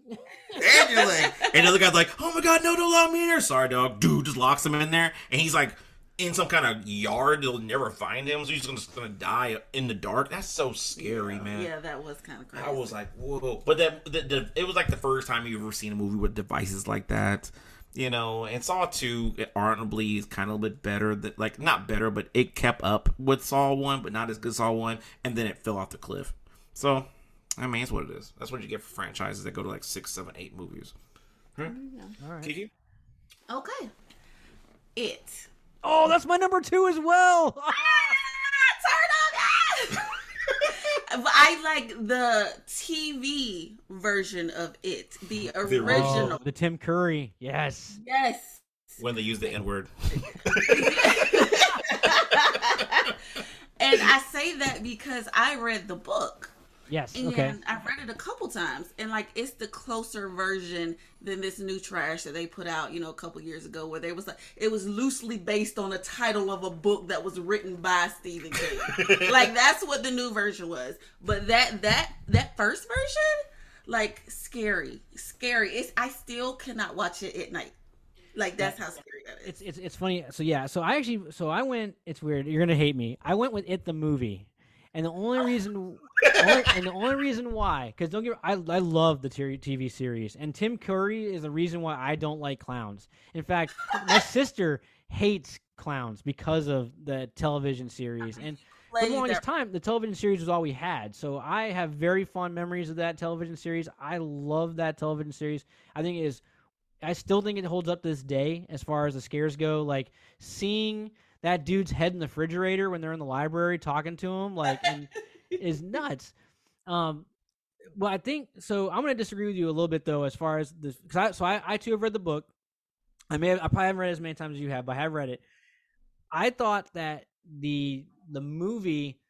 Speaker 2: and you're like, and the other guy's like, "Oh my god, no, don't lock me in there." Sorry, dog. Dude just locks him in there, and he's like in some kind of yard. They'll never find him, so he's just gonna die in the dark. That's so scary, man.
Speaker 3: Yeah, that was kind of crazy.
Speaker 2: I was like, whoa. But that the, the, it was like the first time you've ever seen a movie with devices like that. You know, and Saw 2, it arguably is kind of a bit better. That like not better, but it kept up with Saw 1, but not as good as Saw 1, and then it fell off the cliff. So, I mean, it's what it is. That's what you get for franchises that go to like six, seven, eight movies. Hmm?
Speaker 1: All right.
Speaker 2: Kiki?
Speaker 3: okay. It.
Speaker 1: Oh, that's my number two as well.
Speaker 3: Ah, turn on But I like the TV version of it, the original.
Speaker 1: Oh, the Tim Curry. Yes.
Speaker 3: Yes.
Speaker 2: When they use the N word.
Speaker 3: and I say that because I read the book.
Speaker 1: Yes.
Speaker 3: And
Speaker 1: Okay.
Speaker 3: I've read it a couple times, and like it's the closer version than this new trash that they put out, you know, a couple years ago, where they was like it was loosely based on a title of a book that was written by Stephen King. like that's what the new version was. But that that that first version, like scary, scary. It's I still cannot watch it at night. Like that's how scary that is.
Speaker 1: It's it's it's funny. So yeah. So I actually so I went. It's weird. You're gonna hate me. I went with it the movie, and the only reason, only, and the only reason why, because don't get I I love the TV series, and Tim Curry is the reason why I don't like clowns. In fact, my sister hates clowns because of the television series, and for the longest time, the television series was all we had. So I have very fond memories of that television series. I love that television series. I think it is. I still think it holds up to this day as far as the scares go. Like seeing that dude's head in the refrigerator when they're in the library talking to him, like, and is nuts. Um, well, I think so. I'm going to disagree with you a little bit though, as far as this. Cause I, so I, I too have read the book. I may have, I probably haven't read it as many times as you have, but I have read it. I thought that the the movie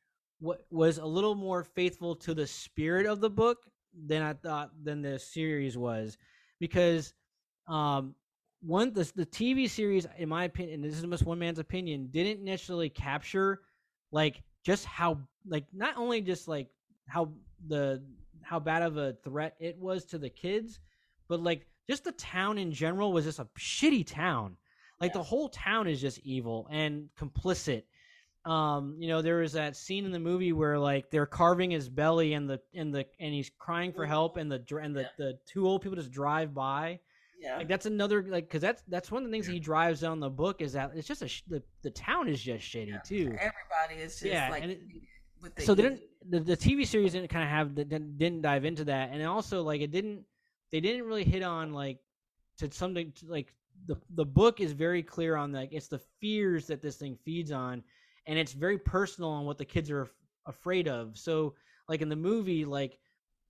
Speaker 1: wa was a little more faithful to the spirit of the book than I thought than the series was, because um one the the TV series, in my opinion, and this is just one man's opinion, didn't necessarily capture like just how like not only just like how the how bad of a threat it was to the kids, but like just the town in general was just a shitty town. Like the whole town is just evil and complicit. Um, you know, there was that scene in the movie where like they're carving his belly and the and the and he's crying for help and the dr- and the, the two old people just drive by.
Speaker 3: Yeah.
Speaker 1: Like that's another like because that's that's one of the things that he drives down the book is that it's just a sh- the the town is just shitty too.
Speaker 3: Everybody is just
Speaker 1: Yeah,
Speaker 3: like
Speaker 1: and it-
Speaker 3: the
Speaker 1: so they didn't the, the TV series didn't kind of have the, didn't didn't dive into that, and also like it didn't they didn't really hit on like to something to, like the the book is very clear on like it's the fears that this thing feeds on, and it's very personal on what the kids are af- afraid of. So like in the movie, like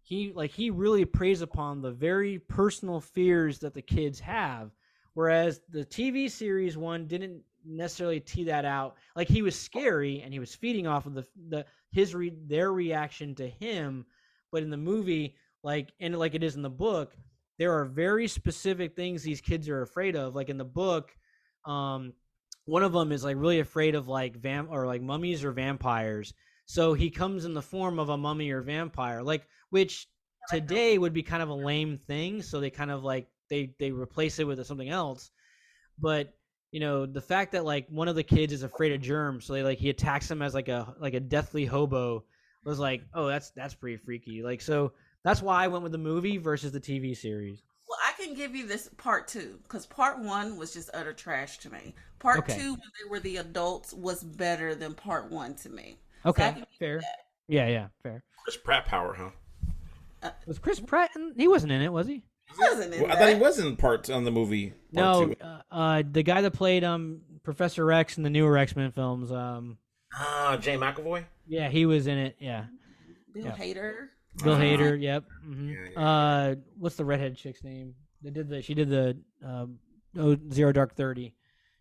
Speaker 1: he like he really preys upon the very personal fears that the kids have, whereas the TV series one didn't necessarily tee that out. Like he was scary and he was feeding off of the the his re, their reaction to him, but in the movie, like and like it is in the book, there are very specific things these kids are afraid of. Like in the book, um, one of them is like really afraid of like vam or like mummies or vampires. So he comes in the form of a mummy or vampire, like which today would be kind of a lame thing. So they kind of like they they replace it with something else. But you know the fact that like one of the kids is afraid of germs, so they like he attacks him as like a like a deathly hobo was like, oh, that's that's pretty freaky. Like so that's why I went with the movie versus the TV series.
Speaker 3: Well, I can give you this part two because part one was just utter trash to me. Part
Speaker 1: Okay.
Speaker 3: two, when they were the adults, was better than part one to me.
Speaker 1: Okay,
Speaker 3: can give you
Speaker 1: fair.
Speaker 3: that.
Speaker 1: Yeah, yeah, fair.
Speaker 2: Chris Pratt power, huh?
Speaker 1: Was Chris Pratt? In, he wasn't in it, was he?
Speaker 3: Wasn't in
Speaker 2: Well, I thought he was in part on the movie. part
Speaker 1: No,
Speaker 2: two.
Speaker 1: uh, uh, the guy that played um Professor Rex in the newer X Men films. Um,
Speaker 2: Ah, Jay McAvoy.
Speaker 1: yeah, he was in it. Yeah,
Speaker 3: Bill
Speaker 1: Yeah.
Speaker 3: Hader.
Speaker 1: Bill
Speaker 2: Uh,
Speaker 1: Hader. Yep. hmm
Speaker 2: Yeah, yeah,
Speaker 1: Uh, what's the redhead chick's name? They did the. She did the. Um, oh, Zero Dark Thirty.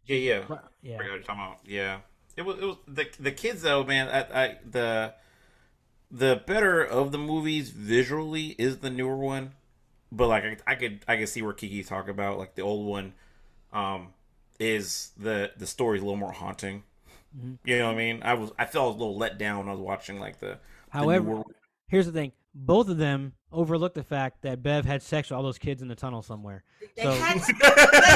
Speaker 2: Yeah, yeah.
Speaker 1: Yeah.
Speaker 2: I forgot what you're talking about. Yeah, it was. It was the the kids though, man. I, I the the better of the movies visually is the newer one, but like I, I could I could see where Kiki talk about like the old one, um, is the the story's a little more haunting.
Speaker 1: Mhm.
Speaker 2: You know what I mean? I was I felt a little let down when I was watching like the. the
Speaker 1: However,
Speaker 2: newer-
Speaker 1: here's the thing: both of them overlooked the fact that Bev had sex with all those kids in the tunnel somewhere.
Speaker 3: They
Speaker 1: So-
Speaker 3: had to. They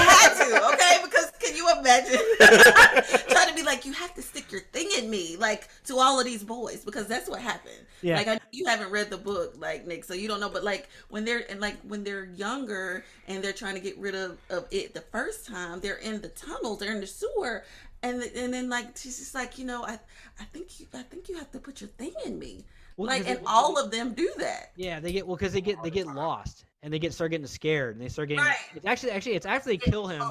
Speaker 3: had to. Okay, because can you imagine trying to be like, you have to stick your thing in me, like to all of these boys, because that's what happened.
Speaker 1: Yeah.
Speaker 3: Like I, you haven't read the book, like Nick, so you don't know. But like when they're and like when they're younger and they're trying to get rid of, of it the first time, they're in the tunnels, they're in the sewer, and and then like she's just like, you know, I I think you I think you have to put your thing in me,
Speaker 1: Well,
Speaker 3: like and
Speaker 1: it-
Speaker 3: all of them do that.
Speaker 1: Yeah, they get well because they get they get lost and they get start getting scared and they start getting.
Speaker 3: Right.
Speaker 1: It's actually actually it's after they kill him.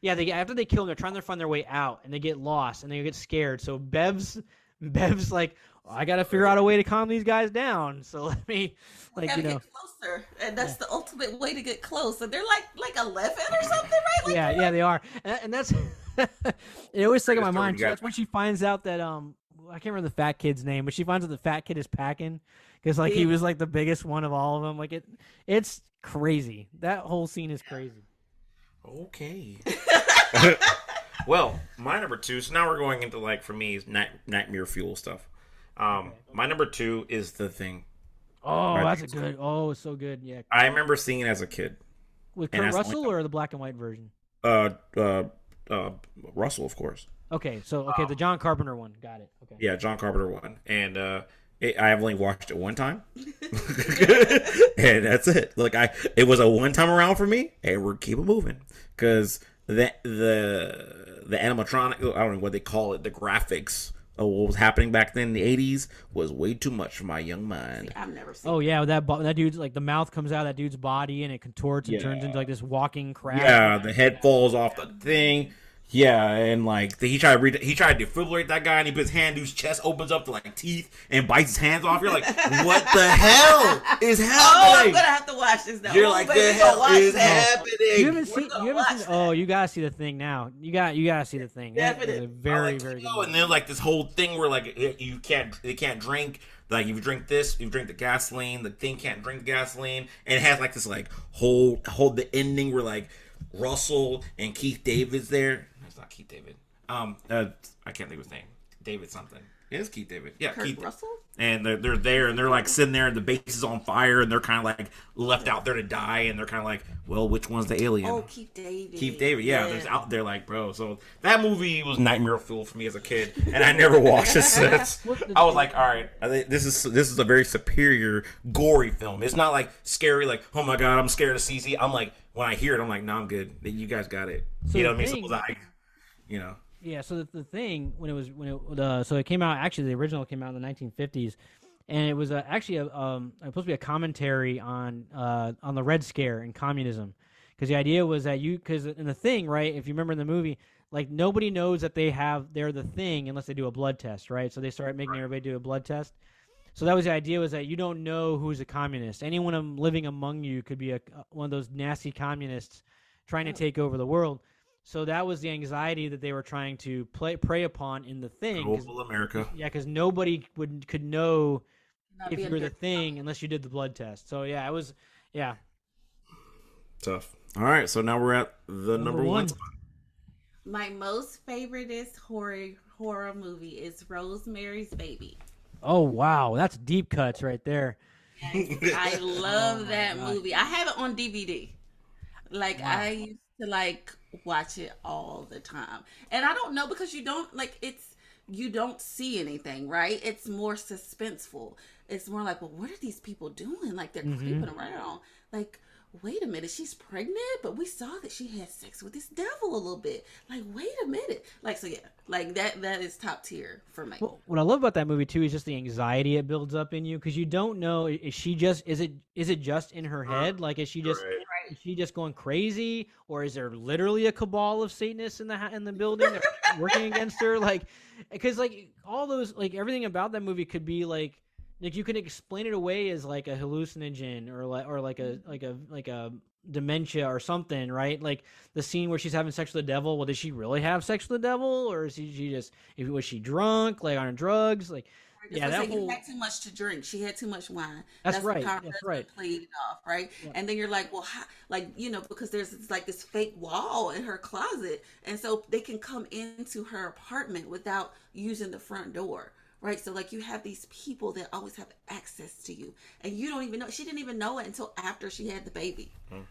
Speaker 1: Yeah, they after they kill him, they're trying to find their way out and they get lost and they get scared. So Bev's Bev's like, I got to figure out a way to calm these guys down. So let me like you know.
Speaker 3: get closer, and that's the ultimate way to get close. And they're like like eleven or something, right? Like,
Speaker 1: yeah, yeah, they are, and, and that's it. Always stuck in my mind.
Speaker 2: you
Speaker 1: That's when she finds out that um, I can't remember the fat kid's name, but she finds out the fat kid is packing because like he was like the biggest one of all of them. Like it, it's crazy. That whole scene is crazy.
Speaker 2: Okay. well, my number two. So now we're going into like for me is night, nightmare fuel stuff. Um, my number two is the thing.
Speaker 1: Oh, that's a good. Oh, it's so good. Yeah,
Speaker 2: I remember seeing it as a kid.
Speaker 1: with Kurt
Speaker 2: that's the
Speaker 1: Russell or the black and white version.
Speaker 2: Uh, uh, uh, Russell, of course.
Speaker 1: Okay, so okay, the John Carpenter one. Got it. Okay.
Speaker 2: Yeah, John Carpenter one, and uh, it, I've only watched it one time, and that's it. Like I, it was a one time around for me, and we're keep it moving because the the the animatronic, I don't know what they call it, the graphics of what was happening back then in the '80s was way too much for my young mind.
Speaker 3: I've never seen.
Speaker 1: Oh yeah, that bo- that dude's like the mouth comes out of that dude's body and it contorts and
Speaker 2: Yeah.
Speaker 1: turns into like this walking crab.
Speaker 2: Yeah, the head falls off the thing. Yeah, and like he tried to read, he tried to defibrillate that guy, and he put his hand, dude's chest opens up to like teeth and bites his hands off. You're like, what the hell is happening?
Speaker 3: Oh, I'm
Speaker 2: happening?
Speaker 3: gonna have to watch this now.
Speaker 2: You're
Speaker 3: Oh,
Speaker 2: like,
Speaker 3: baby,
Speaker 2: the hell is
Speaker 3: that.
Speaker 2: happening?
Speaker 1: You haven't seen. You haven't seen. Oh, you gotta see the thing now. You got. You gotta see the thing. That is a
Speaker 3: Definitely.
Speaker 1: very,
Speaker 2: like,
Speaker 1: very
Speaker 2: you know,
Speaker 1: good.
Speaker 2: and then like this whole thing where like it- you can't, they can't drink. Like if you drink this, if you drink the gasoline, the thing can't drink the gasoline, and it has like this like whole whole the ending where like Russell and Keith David's there. It's not Keith David. Um, uh, I can't think of his name. David something. It is Keith David. Yeah,
Speaker 3: Kurt
Speaker 2: Keith.
Speaker 3: Russell.
Speaker 2: and they're, they're there and they're like sitting there and the base is on fire and they're kind of like left out there to die and they're kind of like well which one's the alien
Speaker 3: Oh, Keith David.
Speaker 2: Keith David yeah, there's out there like bro so that movie was nightmare fuel for me as a kid and I never watched it since I was like all right this is this is a very superior gory film it's not like scary like oh my god I'm scared of CC I'm like when I hear it I'm like no I'm good you guys got it
Speaker 1: So
Speaker 2: you know what I mean so
Speaker 1: thing-
Speaker 2: was I you know
Speaker 1: Yeah. So the, the thing when it was when it uh, so it came out actually the original came out in the 1950s, and it was uh, actually a um supposed to be a commentary on uh on the Red Scare and communism, because the idea was that you because in the thing right if you remember in the movie like nobody knows that they have they're the thing unless they do a blood test right so they start making everybody do a blood test. So that was the idea was that you don't know who's a communist. Anyone living among you could be a one of those nasty communists trying to take over the world. So that was the anxiety that they were trying to play prey upon in the thing.
Speaker 2: global America
Speaker 1: yeah, because nobody would could know
Speaker 3: Not
Speaker 1: if you're the
Speaker 3: dirty.
Speaker 1: thing unless you did the blood test. So yeah, it was yeah.
Speaker 2: Tough. All right, so now we're at the number, one.
Speaker 1: one.
Speaker 3: My most favoriteest horror horror movie is Rosemary's Baby.
Speaker 1: Oh wow, that's deep cuts right there.
Speaker 3: I love
Speaker 1: Oh
Speaker 3: that
Speaker 1: God.
Speaker 3: movie. I have it on DVD. Like I used to like watch it all the time. And I don't know because you don't like it's you don't see anything, right? It's more suspenseful. It's more like, well, what are these people doing? Like they're
Speaker 1: Mhm.
Speaker 3: creeping around. Like, wait a minute, she's pregnant, but we saw that she had sex with this devil a little bit. Like, wait a minute. Like, so yeah, like that that is top tier for me.
Speaker 1: Well, what I love about that movie too is just the anxiety it builds up in you because you don't know is she just is it is it just in her head like is she just
Speaker 2: Right.
Speaker 1: Is she just going crazy? Or is there literally a cabal of satanists in the in the building working against her? Like because like all those like everything about that movie could be like like you can explain it away as like a hallucinogen or like or like a like a like a dementia or something right? Like the scene where she's having sex with the devil. Well did she really have sex with the devil? Or is she, she just was she drunk like on drugs? Like yeah,
Speaker 3: It's
Speaker 1: that
Speaker 3: like
Speaker 1: whole-
Speaker 3: you had too much to drink. She had too much wine.
Speaker 1: That's
Speaker 3: the
Speaker 1: right,
Speaker 3: power
Speaker 1: that's right.
Speaker 3: Played it off, right?
Speaker 1: Yeah.
Speaker 3: And then you're like, well, how, like you know, because there's this, like this fake wall in her closet, and so they can come into her apartment without using the front door, right? So like you have these people that always have access to you, and you don't even know. She didn't even know it until after she had the baby,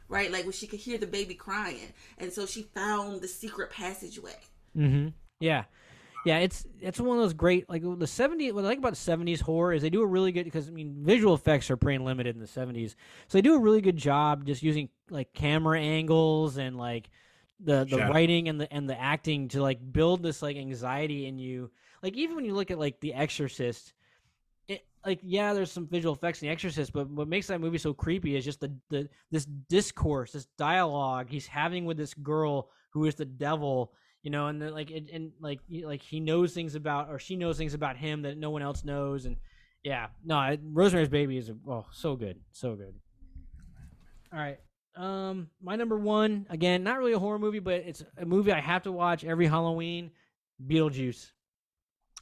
Speaker 3: right? Like when she could hear the baby crying, and so she found the secret passageway.
Speaker 1: Mm-hmm. Yeah, yeah. It's it's one of those great like the '70s. What I like about the '70s horror is they do a really good because I mean visual effects are pretty limited in the '70s, so they do a really good job just using like camera angles and like the the writing and the and the acting to like build this like anxiety in you. Like even when you look at like The Exorcist. It, like yeah, there's some visual effects in The Exorcist, but what makes that movie so creepy is just the, the this discourse, this dialogue he's having with this girl who is the devil, you know, and then, like it, and like like he knows things about or she knows things about him that no one else knows, and yeah, no, I, Rosemary's Baby is oh so good, so good. All right, um, my number one again, not really a horror movie, but it's a movie I have to watch every Halloween. Beetlejuice.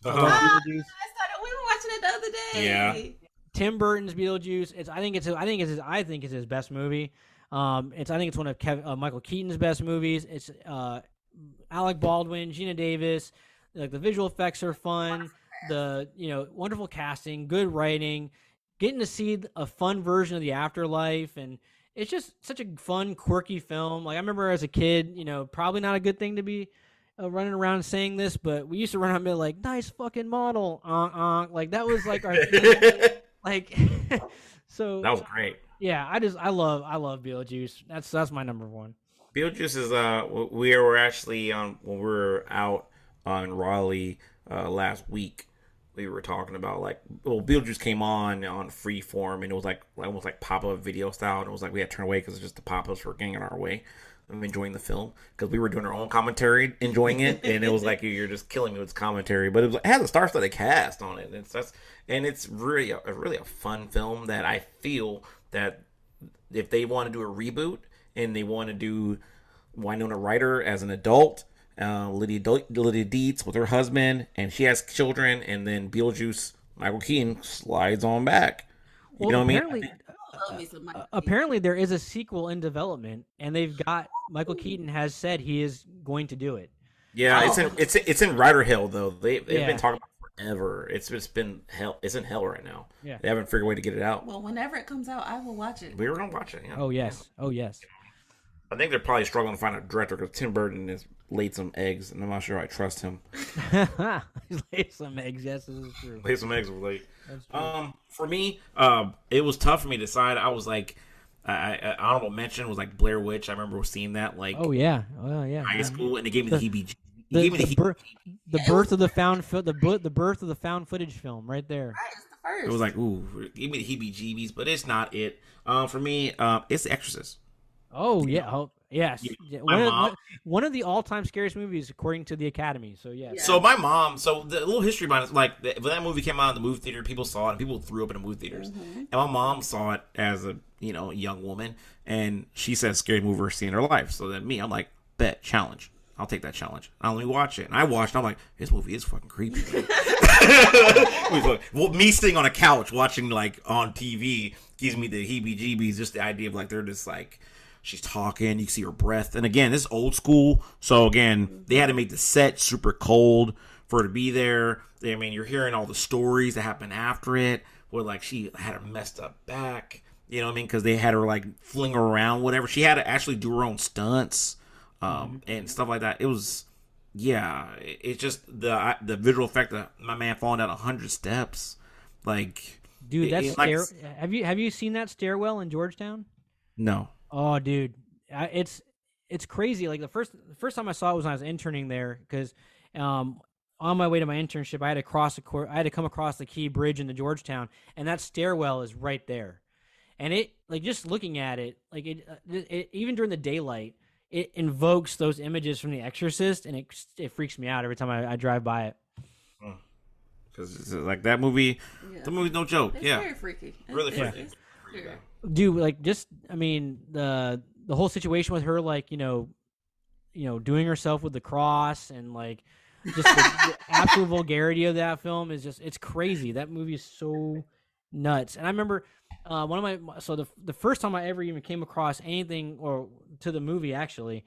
Speaker 1: I love
Speaker 2: Uh-huh.
Speaker 3: Ah,
Speaker 1: Beetlejuice.
Speaker 3: I started. We were watching it the other day.
Speaker 2: Yeah.
Speaker 1: Tim Burton's Beetlejuice. It's I think it's I think it's his, I think it's his best movie. Um, it's I think it's one of Kev, uh, Michael Keaton's best movies. It's uh, Alec Baldwin, Geena Davis. Like the visual effects are fun. The you know wonderful casting, good writing, getting to see a fun version of the afterlife, and it's just such a fun, quirky film. Like I remember as a kid, you know, probably not a good thing to be uh, running around saying this, but we used to run around and be like, "Nice fucking model," uh, uh, like that was like our thing. like so
Speaker 2: that was great.
Speaker 1: yeah i just i love i love beetlejuice that's that's my number one
Speaker 2: Beetlejuice is uh we were actually on when we were out on Raleigh uh last week. We were talking about like well Beetlejuice came on on Freeform and it was like almost like pop up video style and it was like we had to turn away because just the pop ups were getting in our way. of enjoying the film because we were doing our own commentary, enjoying it, and it was like you're just killing me with commentary. But it was it has a star-studded cast on it. And it's that's and it's really a really a fun film that I feel that if they want to do a reboot and they want to do Winona Ryder as an adult, uh, Lydia Do- Lydia Deetz with her husband, and she has children, and then Beetlejuice Michael Keaton slides on back. You
Speaker 1: Well,
Speaker 2: know what I mean?
Speaker 1: apparently,
Speaker 3: Love me some Michael
Speaker 1: uh, apparently there is a sequel in development, and they've got Michael Keaton has said he is going to do it.
Speaker 2: Yeah, it's
Speaker 3: Oh.
Speaker 2: in it's it's in Ryder Hill though. They they've
Speaker 1: Yeah.
Speaker 2: been talking about it forever. It's just been hell. It's in hell right now.
Speaker 1: Yeah.
Speaker 2: they haven't figured a way to get it out.
Speaker 3: Well, whenever it comes out, I will watch it.
Speaker 2: We were gonna watch it. Yeah.
Speaker 1: Oh yes, oh yes.
Speaker 2: I think they're probably struggling to find a director because Tim Burton has laid some eggs, and I'm not sure I trust him.
Speaker 1: He's laid some eggs. Yes, this is true.
Speaker 2: Laid some eggs of late. Um, for me, um, it was tough for me to decide. I was like, I, I, honorable mention was like Blair Witch. I remember seeing that like
Speaker 1: oh yeah, oh yeah.
Speaker 2: high school, and it gave me the,
Speaker 1: The-
Speaker 2: heebie.
Speaker 1: The,
Speaker 2: gave me the,
Speaker 1: the,
Speaker 2: heebie-
Speaker 1: bir- the birth of the found fo- the bu- the birth of the found footage film right there.
Speaker 3: Right, it's the first.
Speaker 2: It was like, ooh, give me the heebie-jeebies, but it's not it. Um, for me, um, it's The Exorcist.
Speaker 1: Oh yeah, oh yes.
Speaker 2: Yeah,
Speaker 1: Yeah,
Speaker 2: my
Speaker 1: One, of,
Speaker 2: mom-
Speaker 1: one- one of the all-time scariest movies according to the Academy. So yes.
Speaker 3: Yeah.
Speaker 2: So my mom, so the little history behind it, like the, when that movie came out in the movie theater, people saw it and people threw up in the movie theaters. Mm-hmm. And my mom saw it as a you know young woman, and she said scary movie her seen in her life. So then me, I'm like, bet challenge. I'll take that challenge. I'll let me watch it. And I watched. I'm like, this movie is fucking creepy. well, me sitting on a couch watching like on TV gives me the heebie-jeebies. Just the idea of like they're just like she's talking. You see her breath. And again, this is old school. So again, they had to make the set super cold for her to be there. I mean, you're hearing all the stories that happened after it, where like she had a messed up back. You know what I mean? Because they had her like fling her around, whatever. She had to actually do her own stunts um, and stuff like that. It was, yeah, it- it's just the the visual effect of my man falling down a hundred steps, like,
Speaker 1: Dude, that's
Speaker 2: it, like,
Speaker 1: stair. Have you have you seen that stairwell in Georgetown?
Speaker 2: no,
Speaker 1: Oh, dude, I, it's it's crazy. Like the first the first time I saw it was when I was interning there because um, on my way to my internship, I had to cross the cour- I had to come across the Key Bridge in the Georgetown, and that stairwell is right there. And it like just looking at it, like it, uh, it, it even during the daylight, it invokes those images from The Exorcist, and it it freaks me out every time I, I drive by it.
Speaker 2: because like that movie,
Speaker 3: Yeah.
Speaker 2: the movie's no joke.
Speaker 3: It's
Speaker 2: yeah,
Speaker 3: very freaky.
Speaker 2: Really
Speaker 3: it's-
Speaker 2: freaky.
Speaker 3: it's weird.
Speaker 1: dude like just i mean the the whole situation with her like you know you know doing herself with the cross and like just the, the absolute vulgarity of that film is just it's crazy. That movie is so nuts. And i remember uh, one of my so the the first time i ever even came across anything or to the movie actually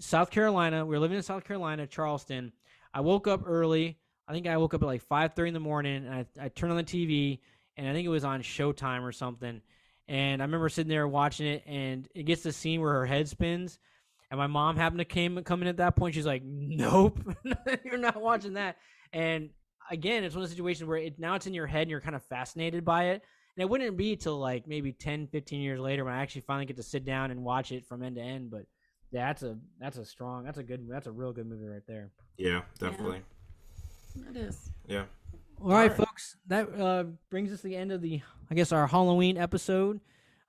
Speaker 1: south carolina we were living in south carolina charleston. I woke up early. I think i woke up at like 5.30 in the morning and I, I turned on the tv and i think it was on showtime or something and I remember sitting there watching it, and it gets the scene where her head spins, and my mom happened to came come in at that point. She's like, "Nope, you're not watching that." And again, it's one of the situations where it now it's in your head, and you're kind of fascinated by it. And it wouldn't be till like maybe 10, 15 years later when I actually finally get to sit down and watch it from end to end. But yeah, that's a that's a strong, that's a good, that's a real good movie right there.
Speaker 2: yeah, definitely,
Speaker 3: It is.
Speaker 2: yeah.
Speaker 1: All right,
Speaker 2: right.
Speaker 1: folks. That uh, brings us to the end of the, I guess, our Halloween episode.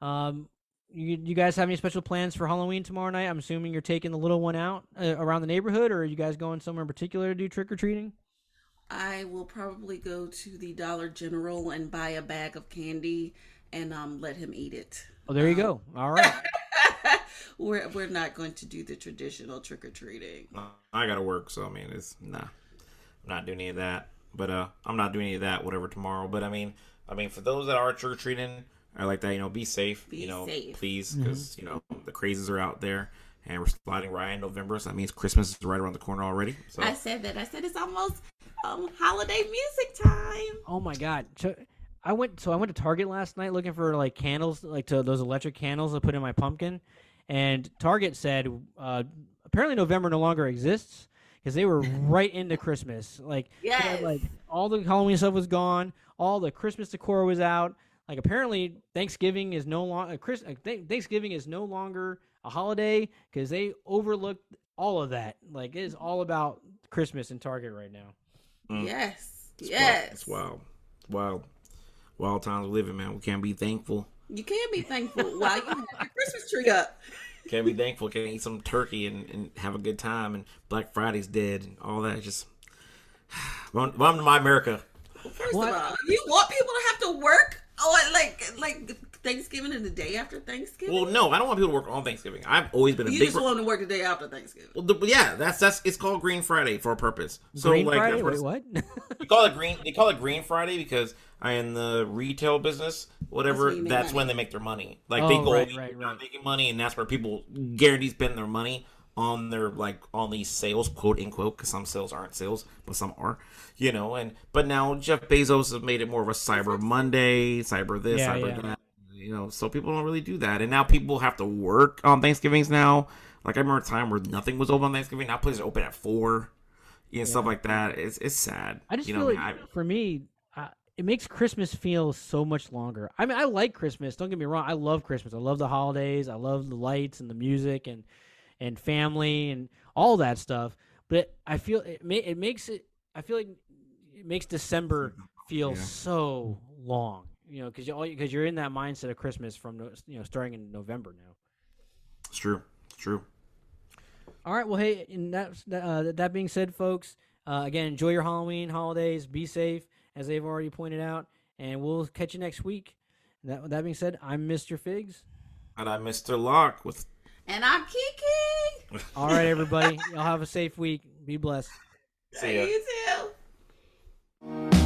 Speaker 1: Um, you, you guys have any special plans for Halloween tomorrow night? I'm assuming you're taking the little one out uh, around the neighborhood, or are you guys going somewhere in particular to do trick or treating?
Speaker 3: I will probably go to the Dollar General and buy a bag of candy and um let him eat it.
Speaker 1: Oh, there you go. All right.
Speaker 3: we're we're not going to do the traditional trick or treating.
Speaker 2: I gotta work, so I mean, it's nah. I'm not doing any of that. But uh, I'm not doing any of that. Whatever tomorrow. But I mean, I mean, for those that are trick or treating, I like that. You know, be safe.
Speaker 3: Be
Speaker 2: you know,
Speaker 3: safe.
Speaker 2: please, because you know the crazes are out there, and we're sliding right in November, so that means Christmas is right around the corner already. So
Speaker 3: I said that. I said it's almost um holiday music time.
Speaker 1: Oh my God. So, I went. So I went to Target last night looking for like candles, like to those electric candles to put in my pumpkin, and Target said uh, apparently November no longer exists because they were right into Christmas. Like they had, like all the Halloween stuff was gone, all the Christmas decor was out. Like apparently Thanksgiving is no longer Chris. uh, Th- Thanksgiving is no longer a holiday because they overlooked all of that. Like it is all about Christmas and Target right now.
Speaker 2: Mm.
Speaker 3: Yes.
Speaker 2: it's
Speaker 3: yes.
Speaker 2: wild. It's wild, wild, wild times we live in, man. We can't be thankful.
Speaker 3: You can be thankful while you have your Christmas tree up.
Speaker 2: Can't be thankful. Can't eat some turkey and, and have a good time. And Black Friday's dead and all that. Just welcome to my America.
Speaker 3: First
Speaker 1: What?
Speaker 3: of all, you want people to have to work oh, on like like Thanksgiving and the day after Thanksgiving.
Speaker 2: Well, no, I don't want people to work on Thanksgiving. I've always been a
Speaker 3: you
Speaker 2: big.
Speaker 3: just want them to work the day after Thanksgiving.
Speaker 2: well, the, so that's that's it's called Green Friday for a purpose. So
Speaker 1: Green
Speaker 2: like
Speaker 1: Friday? Wait,
Speaker 2: what
Speaker 1: what?
Speaker 2: they call it green. They call it Green Friday because I in the retail business, whatever.
Speaker 3: That's when
Speaker 2: That's, when they make their money. Like they
Speaker 1: Oh,
Speaker 2: go
Speaker 1: right, right, right.
Speaker 2: making money, and that's where people guarantee spend their money on their like on these sales, quote unquote, because some sales aren't sales, but some are. You know, and but now Jeff Bezos has made it more of a Cyber Monday, Cyber this,
Speaker 1: Yeah,
Speaker 2: Cyber
Speaker 1: yeah.
Speaker 2: that. You know, so people don't really do that, and now people have to work on Thanksgivings now. Like I remember a time where nothing was open on Thanksgiving. Now places are open at four, and stuff like that. It's it's sad.
Speaker 1: I just
Speaker 2: you
Speaker 1: feel
Speaker 2: know,
Speaker 1: like
Speaker 2: I mean,
Speaker 1: for me, it makes Christmas feel so much longer. I mean, I like Christmas. Don't get me wrong. I love Christmas. I love the holidays. I love the lights and the music and and family and all that stuff. But I feel it. Ma- it makes it. I feel like it makes December feel
Speaker 2: Yeah.
Speaker 1: so long. You know, because you all because you're in that mindset of Christmas from you know starting in November now.
Speaker 2: it's true. It's true.
Speaker 1: All right. Well, hey, and that uh, that being said, folks, uh, again, enjoy your Halloween holidays. Be safe, as they've already pointed out. And we'll catch you next week. That, that being said, I'm Mr. Figs.
Speaker 2: And I'm Mr. Lock with.
Speaker 3: And I'm Kiki.
Speaker 1: All right, everybody. Y'all have a safe week. Be blessed.
Speaker 2: See ya.
Speaker 3: You too.